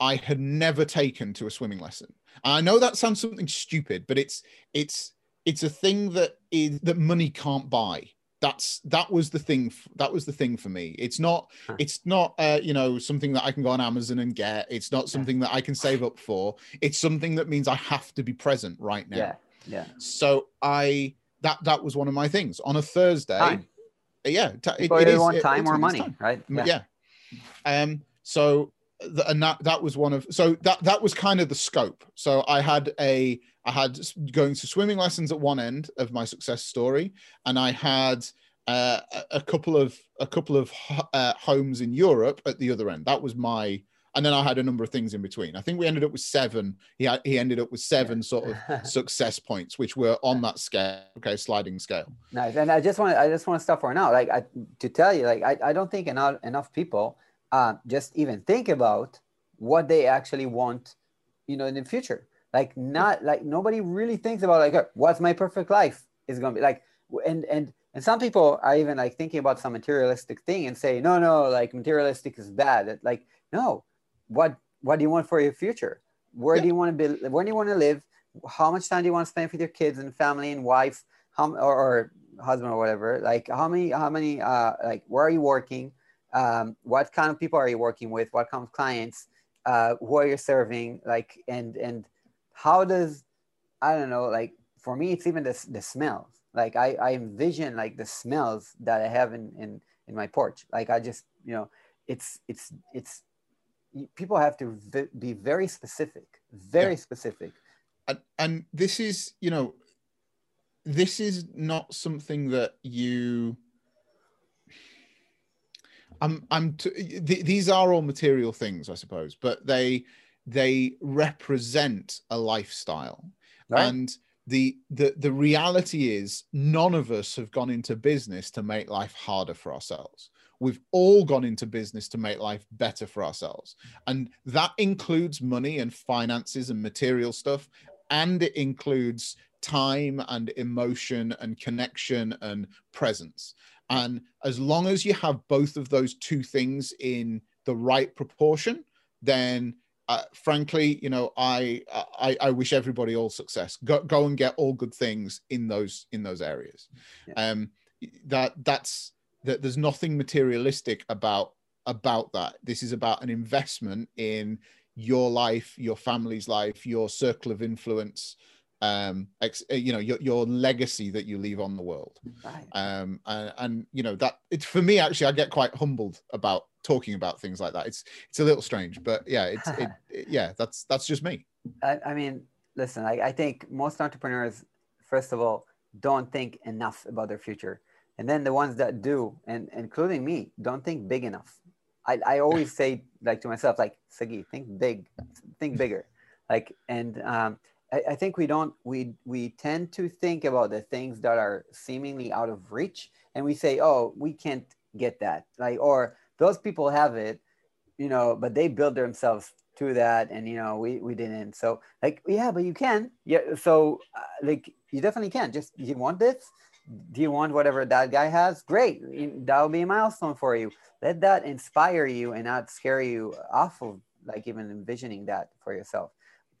I had never taken to a swimming lesson. And I know that sounds something stupid, but it's it's it's a thing that is that money can't buy. That's that was the thing. That was the thing for me. It's not. It's not. Uh, you know, something that I can go on Amazon and get. It's not something that I can save up for. It's something that means I have to be present right now. Yeah. Yeah. So I that that was one of my things on a Thursday. Time. Yeah. T- it, it is want time or money, time. right? Yeah. yeah. Um. So and that that was one of so that that was kind of the scope. So i had a i had going to swimming lessons at one end of my success story and i had uh, a couple of a couple of uh, homes in europe at the other end. That was my and then i had a number of things in between. I think we ended up with seven. He had, he ended up with seven sort of success points which were on that scale okay sliding scale. Nice. And i just want i just want to stop for now. Like I, to tell you like I, I don't think enough enough people uh, just even think about what they actually want, you know, in the future. Like not like nobody really thinks about like what's my perfect life is going to be like, and and and some people are even like thinking about some materialistic thing and say no no like materialistic is bad. Like no, what what do you want for your future? Where yeah. do you want to be? Where do you want to live? How much time do you want to spend with your kids and family and wife? How or, or husband or whatever? Like how many how many uh like where are you working? Um, what kind of people are you working with? What kind of clients uh, who are you serving? Like and and how does i don't know like for me it's even the, the smells. Like I, I envision like the smells that i have in, in in my porch. Like i just you know it's it's it's people have to be very specific very yeah. specific. And, and this is you know this is not something that you I'm I'm t- th- these are all material things, I suppose, but they they represent a lifestyle, right. and the the the reality is none of us have gone into business to make life harder for ourselves. We've all gone into business to make life better for ourselves, and that includes money and finances and material stuff, and it includes time and emotion and connection and presence and as long as you have both of those two things in the right proportion, then uh, frankly, you know, I, I I wish everybody all success. Go go and get all good things in those in those areas. Yeah. Um, that that's that. There's nothing materialistic about about that. This is about an investment in your life, your family's life, your circle of influence, um, ex, uh, you know, your, your legacy that you leave on the world. Right. Um, and, and, you know, that it's for me, actually, I get quite humbled about talking about things like that. It's, it's a little strange, but yeah, it's, it, it, yeah, that's, that's just me. I, I mean, listen, I, I think most entrepreneurs, first of all, don't think enough about their future. And then the ones that do, and including me, don't think big enough. I, I always say like to myself, like, Sagi, think big, think bigger. Like, and um, I, I think we don't, we, we tend to think about the things that are seemingly out of reach. And we say, oh, we can't get that. Like, or those people have it, you know, but they build themselves to that and you know we we didn't. So like yeah but you can. Yeah so uh, like you definitely can. Just you want this? Do you want whatever that guy has? Great. That'll be a milestone for you. Let that inspire you and not scare you off of like even envisioning that for yourself.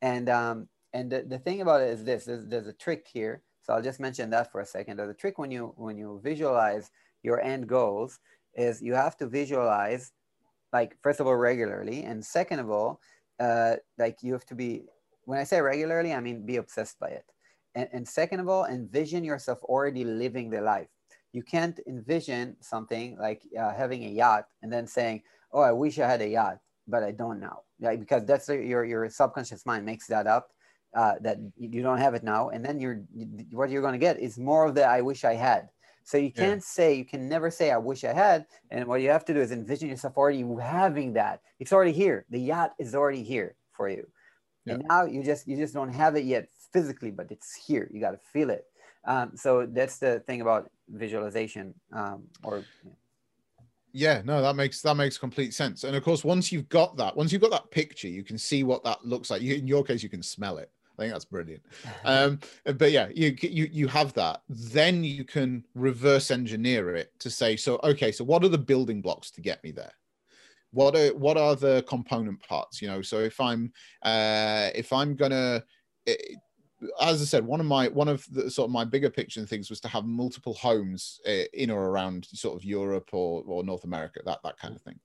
And um and the, the thing about it is this there's, there's a trick here. So i'll just mention that for a second. There's a trick when you when you visualize your end goals is you have to visualize like first of all regularly. And second of all uh, like you have to be when i say regularly i mean be obsessed by it. And, and second of all envision yourself already living the life. You can't envision something like uh, having a yacht and then saying oh i wish i had a yacht but i don't now. Yeah, because that's your your subconscious mind makes that up uh, that you don't have it now and then you're what you're going to get is more of the i wish i had so you can't yeah. say, you can never say, I wish I had. And what you have to do is envision yourself already having that. It's already here. The yacht is already here for you. Yeah. And now you just you just don't have it yet physically, but it's here. You got to feel it. Um, so that's the thing about visualization um, or yeah no that makes that makes complete sense and of course once you've got that once you've got that picture you can see what that looks like you, in your case you can smell it I think that's brilliant. Um, but yeah, you you you have that. Then you can reverse engineer it to say, so okay, so what are the building blocks to get me there? What are what are the component parts? You know, so if I'm uh, if I'm gonna it, eh, as I said, one of my one of the sort of my bigger picture things was to have multiple homes uh, in or around sort of Europe or or North America, that that kind of thing.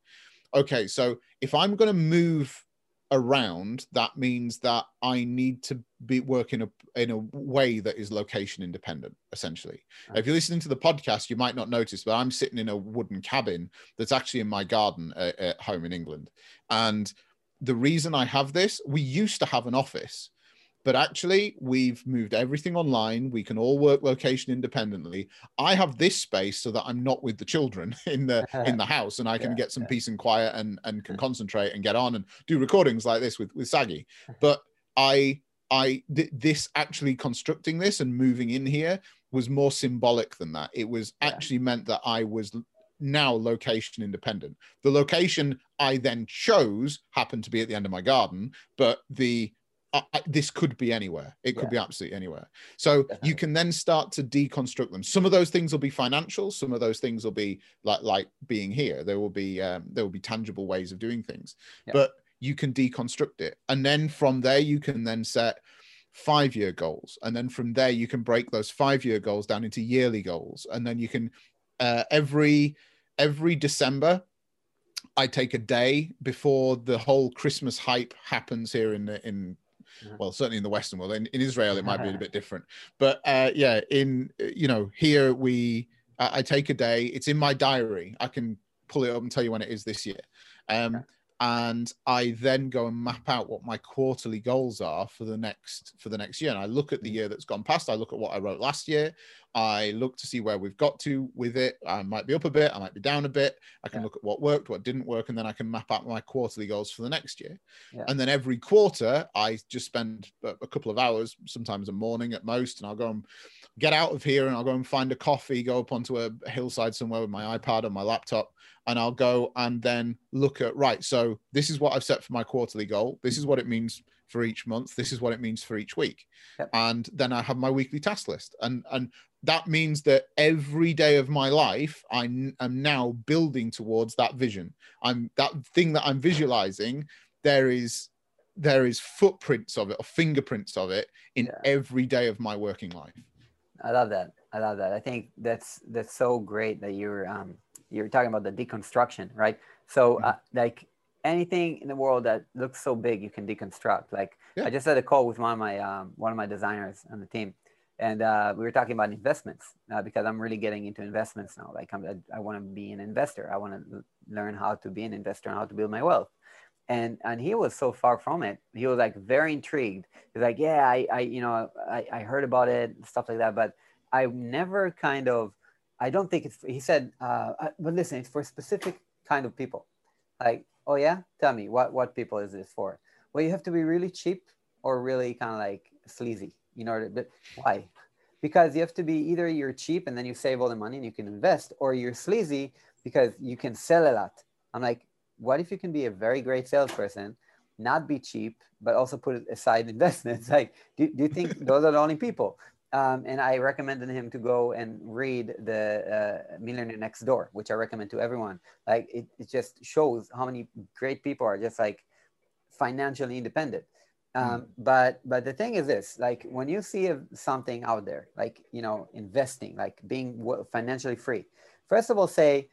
Okay, so if I'm going to move around, that means that I need to be working in a, in a way that is location independent, essentially. Okay. If you're listening to the podcast, you might not notice, but I'm sitting in a wooden cabin that's actually in my garden at, at home in England. And the reason I have this, we used to have an office but actually we've moved everything online. We can all work location independently. I have this space so that i'm not with the children in the in the house and i can yeah, get some yeah. peace and quiet and and can mm-hmm. concentrate and get on and do recordings like this with with Sagi. Mm-hmm. But i i th- this actually constructing this and moving in here was more symbolic than that. It was yeah. actually meant that i was now location independent. The location i then chose happened to be at the end of my garden but the I, this could be anywhere. It could yeah. be absolutely anywhere. So Definitely. you can then start to deconstruct them. Some of those things will be financial. Some of those things will be like like being here. There will be um, there will be tangible ways of doing things. Yeah. But you can deconstruct it, and then from there you can then set five year goals, and then from there you can break those five year goals down into yearly goals, and then you can uh, every every December I take a day before the whole Christmas hype happens here in in well certainly in the western world in, in israel it might be a bit different. But uh, yeah in you know here we I, I take a day it's in my diary. I can pull it up and tell you when it is this year. Um, and I then go and map out what my quarterly goals are for the next for the next year. And I look at the mm. year that's gone past. I look at what I wrote last year. I look to see where we've got to with it. I might be up a bit. I might be down a bit. I can yeah. look at what worked, what didn't work, and then I can map out my quarterly goals for the next year. Yeah. And then every quarter, I just spend a couple of hours, sometimes a morning at most, and I'll go and get out of here and I'll go and find a coffee, go up onto a hillside somewhere with my iPad or my laptop, and I'll go and then look at right. So this is what I've set for my quarterly goal. This is what it means for each month. This is what it means for each week, yep. and then I have my weekly task list, and and that means that every day of my life I am now building towards that vision. I'm that thing that I'm visualizing. There is there is footprints of it or fingerprints of it in yeah. every day of my working life. I love that. I love that. I think that's that's so great that you're um, you're talking about the deconstruction, right? So uh, like anything in the world that looks so big, you can deconstruct. Like Yeah. I just had a call with one of my um, one of my designers on the team, and uh, we were talking about investments uh, because I'm really getting into investments now. Like I'm, I, I want to be an investor. I want to learn how to be an investor and how to build my wealth. And and he was so far from it. He was like very intrigued. He's like, yeah, I, I you know I, I heard about it stuff like that, but I never kind of I don't think it's. He said, uh, uh, but listen, it's for specific kind of people. Like, oh yeah, tell me what what people is this for? Well, you have to be really cheap or really kind of like sleazy. You know, but why? Because you have to be either you're cheap and then you save all the money and you can invest, or you're sleazy because you can sell a lot. I'm like, what if you can be a very great salesperson, not be cheap, but also put aside investments? Like, do, do you think those are the only people? Um, and I recommended him to go and read the uh, Millionaire Next Door, which I recommend to everyone. Like, it, it just shows how many great people are just like financially independent. Um, But but the thing is this: like when you see something out there, like you know, investing, like being financially free. First of all, say,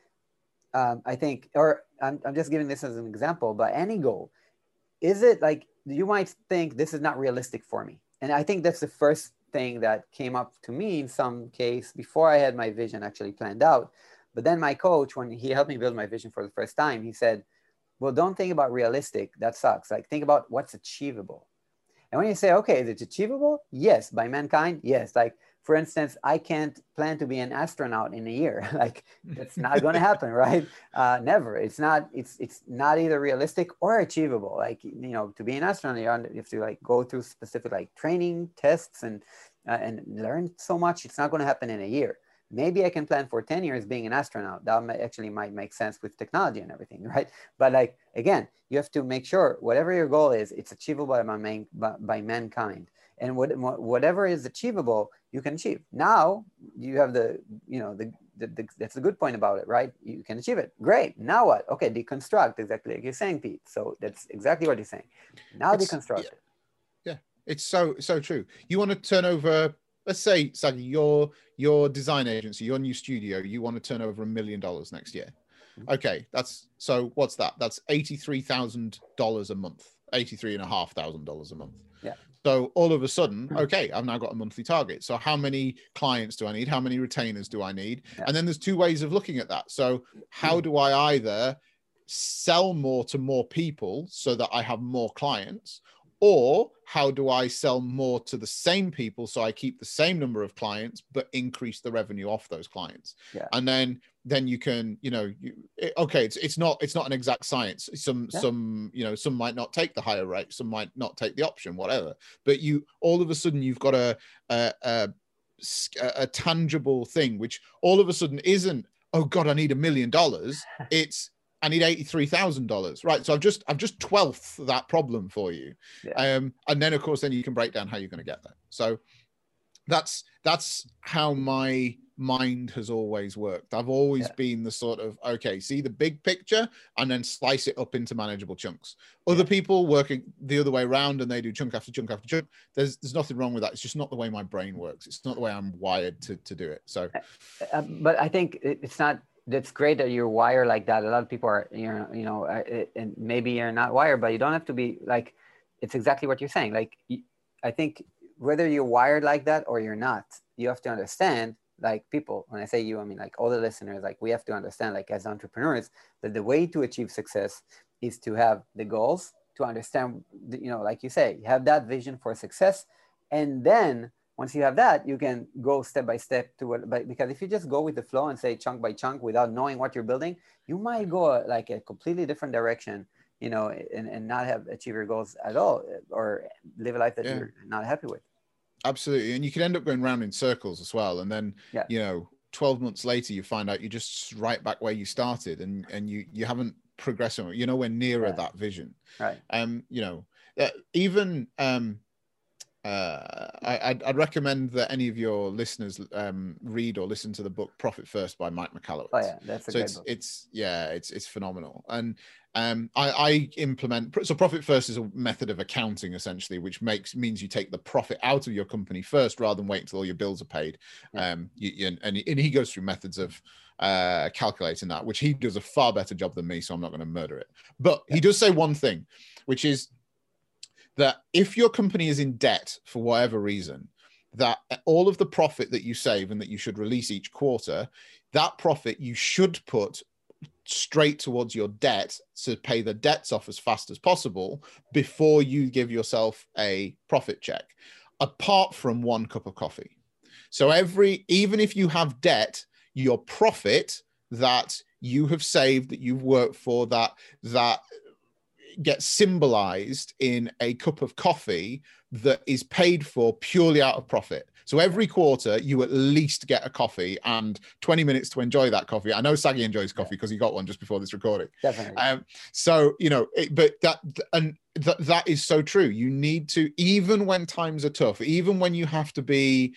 um, I think, or I'm, I'm just giving this as an example, but any goal, is it like you might think this is not realistic for me, and I think that's the first thing that came up to me in some case before I had my vision actually planned out. But then my coach, when he helped me build my vision for the first time, he said, "Well, don't think about realistic. That sucks. Like think about what's achievable." And when you say, okay, is it achievable? Yes, by mankind, yes. Like, for instance, I can't plan to be an astronaut in a year. like, that's not going to happen, right? Uh, never. It's not. It's it's not either realistic or achievable. Like, you know, to be an astronaut, you have to like go through specific like training tests and uh, and learn so much. It's not going to happen in a year. Maybe I can plan for 10 years being an astronaut. That might, actually might make sense with technology and everything, right? But like again, you have to make sure whatever your goal is, it's achievable by, man, by, by mankind. And what, whatever is achievable, you can achieve. Now you have the, you know, the, the, the, that's the good point about it, right? You can achieve it. Great. Now what? Okay, deconstruct exactly like you're saying, Pete. So that's exactly what you're saying. Now It's- deconstruct yeah. it. It's so so true. You want to turn over, let's say, Sagi, your your design agency, your new studio, you want to turn over a million dollars next year. Mhm. Okay, that's so what's that? That's eighty-three thousand dollars a month, eighty-three and a half thousand dollars a month. So all of a sudden, Mhm. okay, I've now got a monthly target. So how many clients do I need? How many retainers do I need? Yeah. And then there's two ways of looking at that. So how do I either sell more to more people so that I have more clients, or how do I sell more to the same people so I keep the same number of clients but increase the revenue off those clients? Yeah. And then then you can you know you, it- okay it's it's not it's not an exact science some Yeah. some you know some might not take the higher rate some might not take the option whatever but you all of a sudden you've got a a, a, a tangible thing which all of a sudden isn't oh god i need a million dollars it's i need $83000 right so i've just i've just 12th that problem for you. Yeah. um and then of course then you can break down how you're going to get there. So that's that's how my mind has always worked. I've always Yeah. been the sort of okay see the big picture and then slice it up into manageable chunks. Other people working the other way around and they do chunk after chunk after chunk. There's there's nothing wrong with that. It's just not the way my brain works. It's not the way i'm wired to to do it. So Uh, but I think it's not. That's great that you're wired like that. A lot of people are, you know, you know, and maybe you're not wired, but you don't have to be like. It's exactly what you're saying. Like, I think whether you're wired like that or you're not, you have to understand. Like people, when I say you, I mean like all the listeners. Like we have to understand, like as entrepreneurs, that the way to achieve success is to have the goals, to understand, you know, like you say, have that vision for success, and then once you have that, you can go step by step to what, but because if you just go with the flow and say chunk by chunk without knowing what you're building, you might go like a completely different direction, you know, and, and not have achieve your goals at all or live a life that Yeah. you're not happy with. absolutely and you can end up going round in circles as well and then Yeah. you know 12 months later you find out you're just right back where you started and and you you haven't progressed you're nowhere nearer Right. that vision Right. um you know uh, even um uh, I, I'd, I'd recommend that any of your listeners um, read or listen to the book "Profit First by Mike Michalowicz. Oh yeah, that's a so it's book. it's yeah it's it's phenomenal and um I, I implement so profit first is a method of accounting essentially which makes means you take the profit out of your company first rather than wait until all your bills are paid Yeah. um you, and, and he goes through methods of uh, calculating that, which he does a far better job than me. So I'm not going to murder it. But he does say one thing, which is that if your company is in debt for whatever reason, that all of the profit that you save and that you should release each quarter, that profit you should put straight towards your debt to pay the debts off as fast as possible before you give yourself a profit check, apart from one cup of coffee. So every even if you have debt, your profit that you have saved, that you've worked for, that that gets symbolized in a cup of coffee that is paid for purely out of profit. So every quarter, you at least get a coffee and 20 minutes to enjoy that coffee. I know Sagi enjoys coffee because yeah. he got one just before this recording. Definitely. Um, so you know, it, but that and that that is so true. You need to even when times are tough, even when you have to be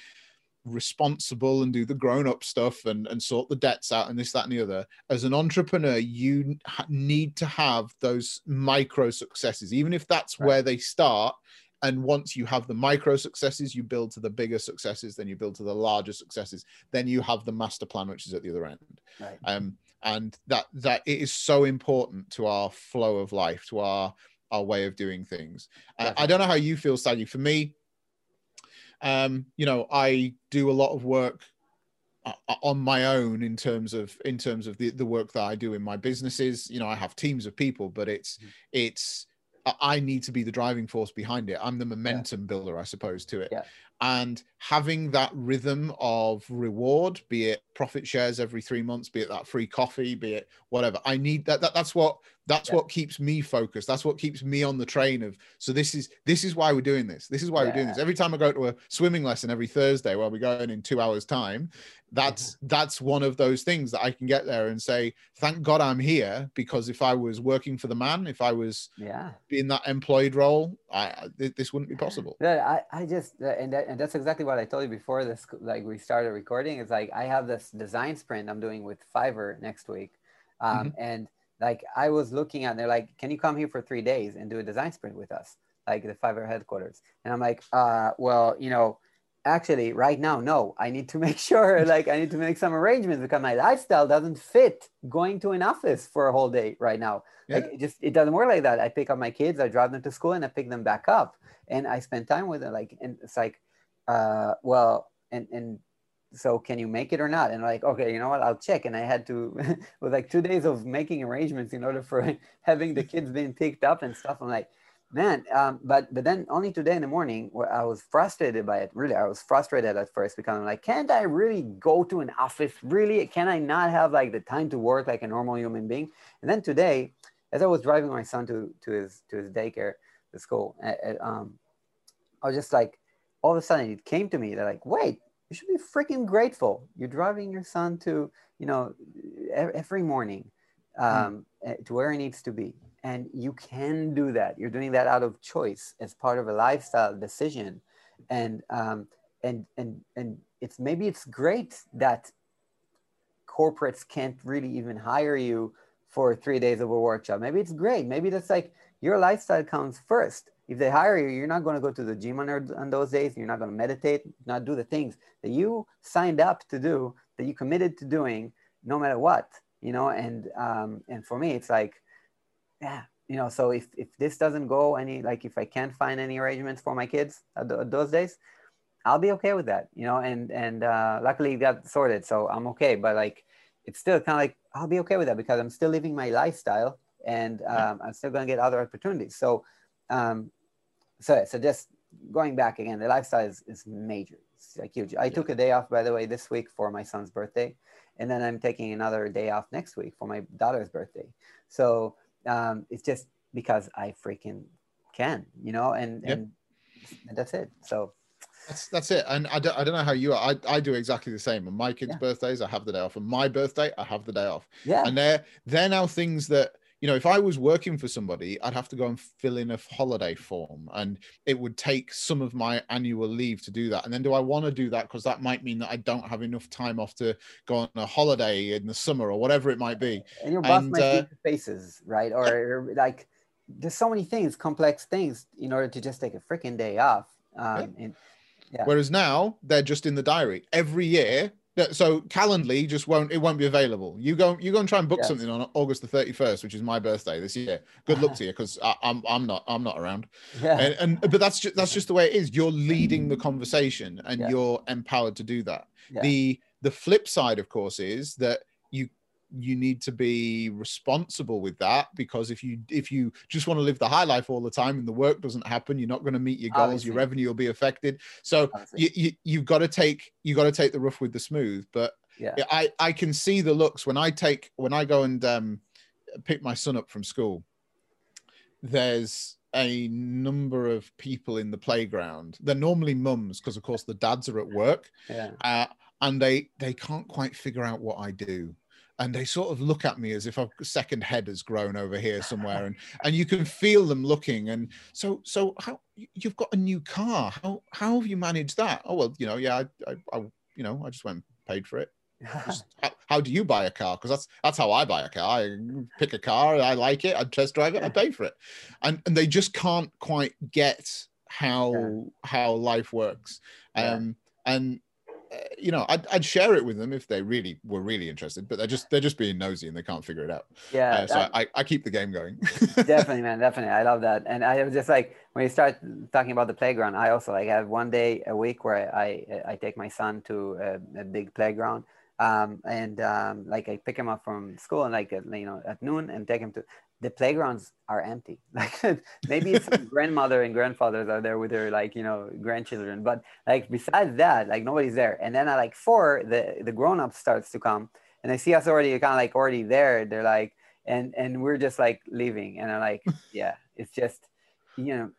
responsible and do the grown-up stuff and, and sort the debts out and this that and the other as an entrepreneur you need to have those micro successes even if that's right. where they start and once you have the micro successes you build to the bigger successes then you build to the larger successes then you have the master plan which is at the other end right. um, and that that it is so important to our flow of life to our our way of doing things uh, i don't know how you feel Sagi. for me um, you know, I do a lot of work uh, uh, on my own in terms of in terms of the, the work that I do in my businesses. You know, I have teams of people, but it's mm-hmm. it's I need to be the driving force behind it. I'm the momentum yeah. builder, I suppose, to it. Yeah. And having that rhythm of reward, be it profit shares every three months, be it that free coffee, be it whatever. I need that. that that's what that's yeah. what keeps me focused. That's what keeps me on the train of. So this is this is why we're doing this. This is why we're doing this. Every time I go to a swimming lesson every Thursday, where we're going in two hours time, that's mm-hmm. that's one of those things that I can get there and say, thank God I'm here because if I was working for the man, if I was yeah in that employed role, I this wouldn't be possible. Yeah, I, I just uh, and that, and that's exactly what I told you before this like we started recording. It's like I have this design sprint I'm doing with Fiverr next week, um, mm-hmm. and like I was looking at, they're like, can you come here for three days and do a design sprint with us, like the Fiverr headquarters? And I'm like, uh, well, you know actually right now no i need to make sure like i need to make some arrangements because my lifestyle doesn't fit going to an office for a whole day right now yeah. like it just it doesn't work like that i pick up my kids i drive them to school and i pick them back up and i spend time with them like and it's like uh well and and so can you make it or not? And like okay you know what? I'll check. And i had to with like two days of making arrangements in order for having the kids being picked up and stuff. I'm like man um, but but then only today in the morning i was frustrated by it. Really i was frustrated at first because i'm like can't i really go to an office? Really? Can i not have like the time to work like a normal human being? And then today as i was driving my son to to his to his daycare the school um, i was just like all of a sudden it came to me that like wait you should be freaking grateful. You're driving your son to you know every morning hmm. um, mm. to where he needs to be. And you can do that. You're doing that out of choice as part of a lifestyle decision. And um, and and and it's maybe it's great that corporates can't really even hire you for three days of a workshop. Maybe it's great. Maybe that's like your lifestyle comes first if they hire you you're not going to go to the gym on, on those days you're not going to meditate not do the things that you signed up to do that you committed to doing no matter what you know? And um, and for me it's like yeah you know so if, if this doesn't go any like if i can't find any arrangements for my kids at, the, at those days i'll be okay with that you know? And and uh, luckily it got sorted so i'm okay but like it's still kind of like i'll be okay with that because i'm still living my lifestyle and um, i'm still going to get other opportunities. So um, so so just going back again the lifestyle is, is major it's like huge i yeah. took a day off by the way this week for my son's birthday and then i'm taking another day off next week for my daughter's birthday so um, it's just because I freaking can, you know, and, yep. and, and that's it. So that's that's it. And I don't, I don't know how you are. I, I do exactly the same. On my kids' yeah. birthdays, I have the day off. On my birthday, I have the day off. Yeah. And they're they're now things that you know, if I was working for somebody, I'd have to go and fill in a holiday form and it would take some of my annual leave to do that. And then do I want to do that? Because that might mean that I don't have enough time off to go on a holiday in the summer or whatever it might be. And your boss and, might uh, faces, right? Or like there's so many things, complex things in order to just take a freaking day off. Um, yeah. And, yeah. Whereas now they're just in the diary. Every year so Calendly just won't it won't be available. You go you go and try and book Yes. something on August the thirty first, which is my birthday this year. Good luck to you because I'm I'm not I'm not around. Yeah. And, and but that's just that's just the way it is. You're leading the conversation and Yeah. you're empowered to do that. Yeah. The the flip side, of course, is that you need to be responsible with that because if you if you just want to live the high life all the time and the work doesn't happen you're not going to meet your goals Obviously. your revenue will be affected so Obviously. you, you you've got to take you got to take the rough with the smooth but yeah. I I can see the looks when I take when I go and um, pick my son up from school. There's a number of people in the playground. They're normally mums because, of course, the dads are at work, Yeah. uh, and they they can't quite figure out what I do. And they sort of look at me as if a second head has grown over here somewhere, and and you can feel them looking. And so so how you've got a new car? How how have you managed that? Oh well, you know, yeah, I, I, I you know, I just went and paid for it just, how, how do you buy a car because that's that's how i buy a car i pick a car i like it i test drive it i pay for it and and they just can't quite get how Yeah. how life works Yeah. um and you know I'd, I'd share it with them if they really were really interested but they're just they're just being nosy and they can't figure it out. Yeah. uh, so that- I, I keep the game going. Definitely man definitely. I love that. And i was just like when you start talking about the playground i also like have one day a week where i i take my son to a, a big playground um and um like i pick him up from school and like at, you know at noon and take him to the playgrounds are empty. Like maybe some grandmother and grandfathers are there with their like you know grandchildren but like besides that like nobody's there. And then at like four the the grown-up starts to come and they see us already kind of like already there. They're like and and we're just like leaving and i'm like yeah it's just you know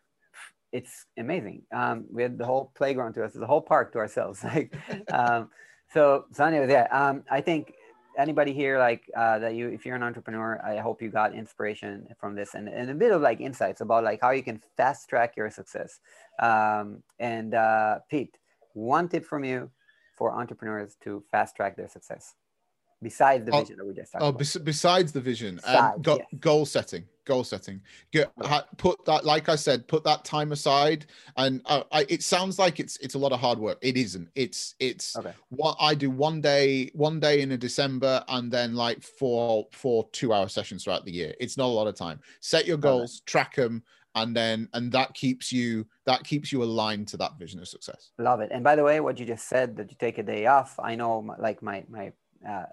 it's amazing. Um we had the whole playground to us the whole park to ourselves like um so so anyway yeah um i think anybody here like uh, that you if you're an entrepreneur i hope you got inspiration from this and, and a bit of like insights about like how you can fast track your success. Um, and uh, pete one tip from you for entrepreneurs to fast track their success besides the Oh, vision that we just talked Oh, about bes- besides the vision, Besides, um, go- yes. goal setting, goal setting. Get, Yeah. ha, put that, like I said, put that time aside. And uh, I, it sounds like it's it's a lot of hard work. It isn't. It's it's okay what I do one day, one day in a December, and then like four four two hour sessions throughout the year. It's not a lot of time. Set your goals, track them, and then and that keeps you that keeps you aligned to that vision of success. Love it. And by the way, what you just said that you take a day off, I know my, like my, my, uh,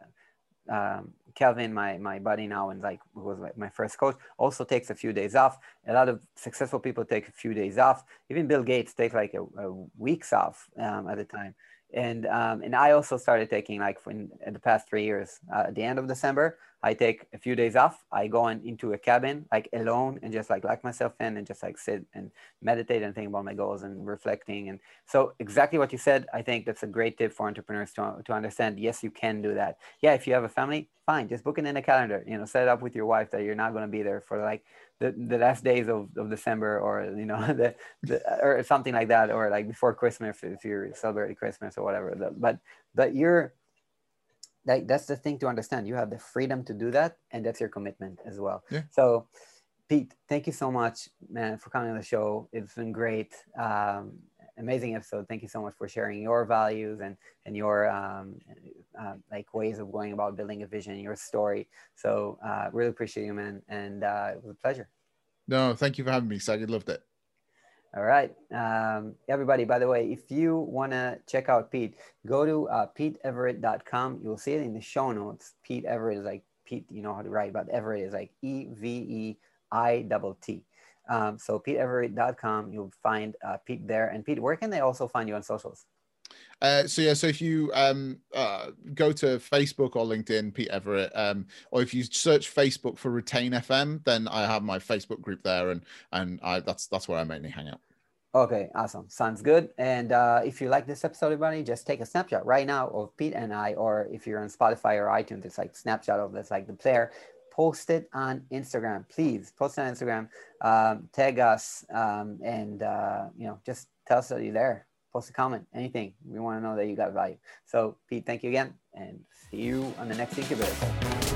um, Kelvin, my, my buddy now, and like who was like my first coach also takes a few days off. A lot of successful people take a few days off. Even Bill Gates takes like a, a weeks off um, at a time. And, um, and I also started taking like in, in the past three years, uh, at the end of December, I take a few days off. I go in, into a cabin, like alone and just like lock myself in and just like sit and meditate and think about my goals and reflecting. And so exactly what you said, I think that's a great tip for entrepreneurs to, to understand. Yes, you can do that. Yeah, if you have a family, fine, just book it in a calendar. You know, set it up with your wife that you're not going to be there for like the, the last days of, of December or you know the, the or something like that, or like before Christmas if you're celebrating Christmas or whatever. But but you're like that's the thing to understand. You have the freedom to do that, and that's your commitment as well. Yeah. So. Pete, thank you so much, man, for coming on the show. It's been great. Um, amazing episode. Thank you so much for sharing your values and and your um, uh, like ways of going about building a vision, your story. So uh, really appreciate you, man, and uh, it was a pleasure. No, thank you for having me, So I loved it. All right, um, everybody. By the way, if you want to check out Pete, go to uh, PeteEveritt.com. You'll see it in the show notes. Pete Everitt is like Pete. You know how to write, but Everitt is like E V E I double T. Um, so PeteEveritt.com. You'll find uh, Pete there. And Pete, where can they also find you on socials? Uh, so yeah, so if you um, uh, go to Facebook or LinkedIn, Pete Everitt, um, or if you search Facebook for Retain FM, then I have my Facebook group there, and and I, that's that's where I mainly hang out. Okay, awesome. Sounds good. And uh, if you like this episode, everybody, just take a snapshot right now of Pete and I, or if you're on Spotify or iTunes, it's like snapshot of this, like the player. Post it on Instagram, please. Post it on Instagram. Um, tag us, um, and uh, you know, just tell us that you're there. Post a comment, anything. We want to know that you got value. So, Pete, thank you again, and see you on the next incubator.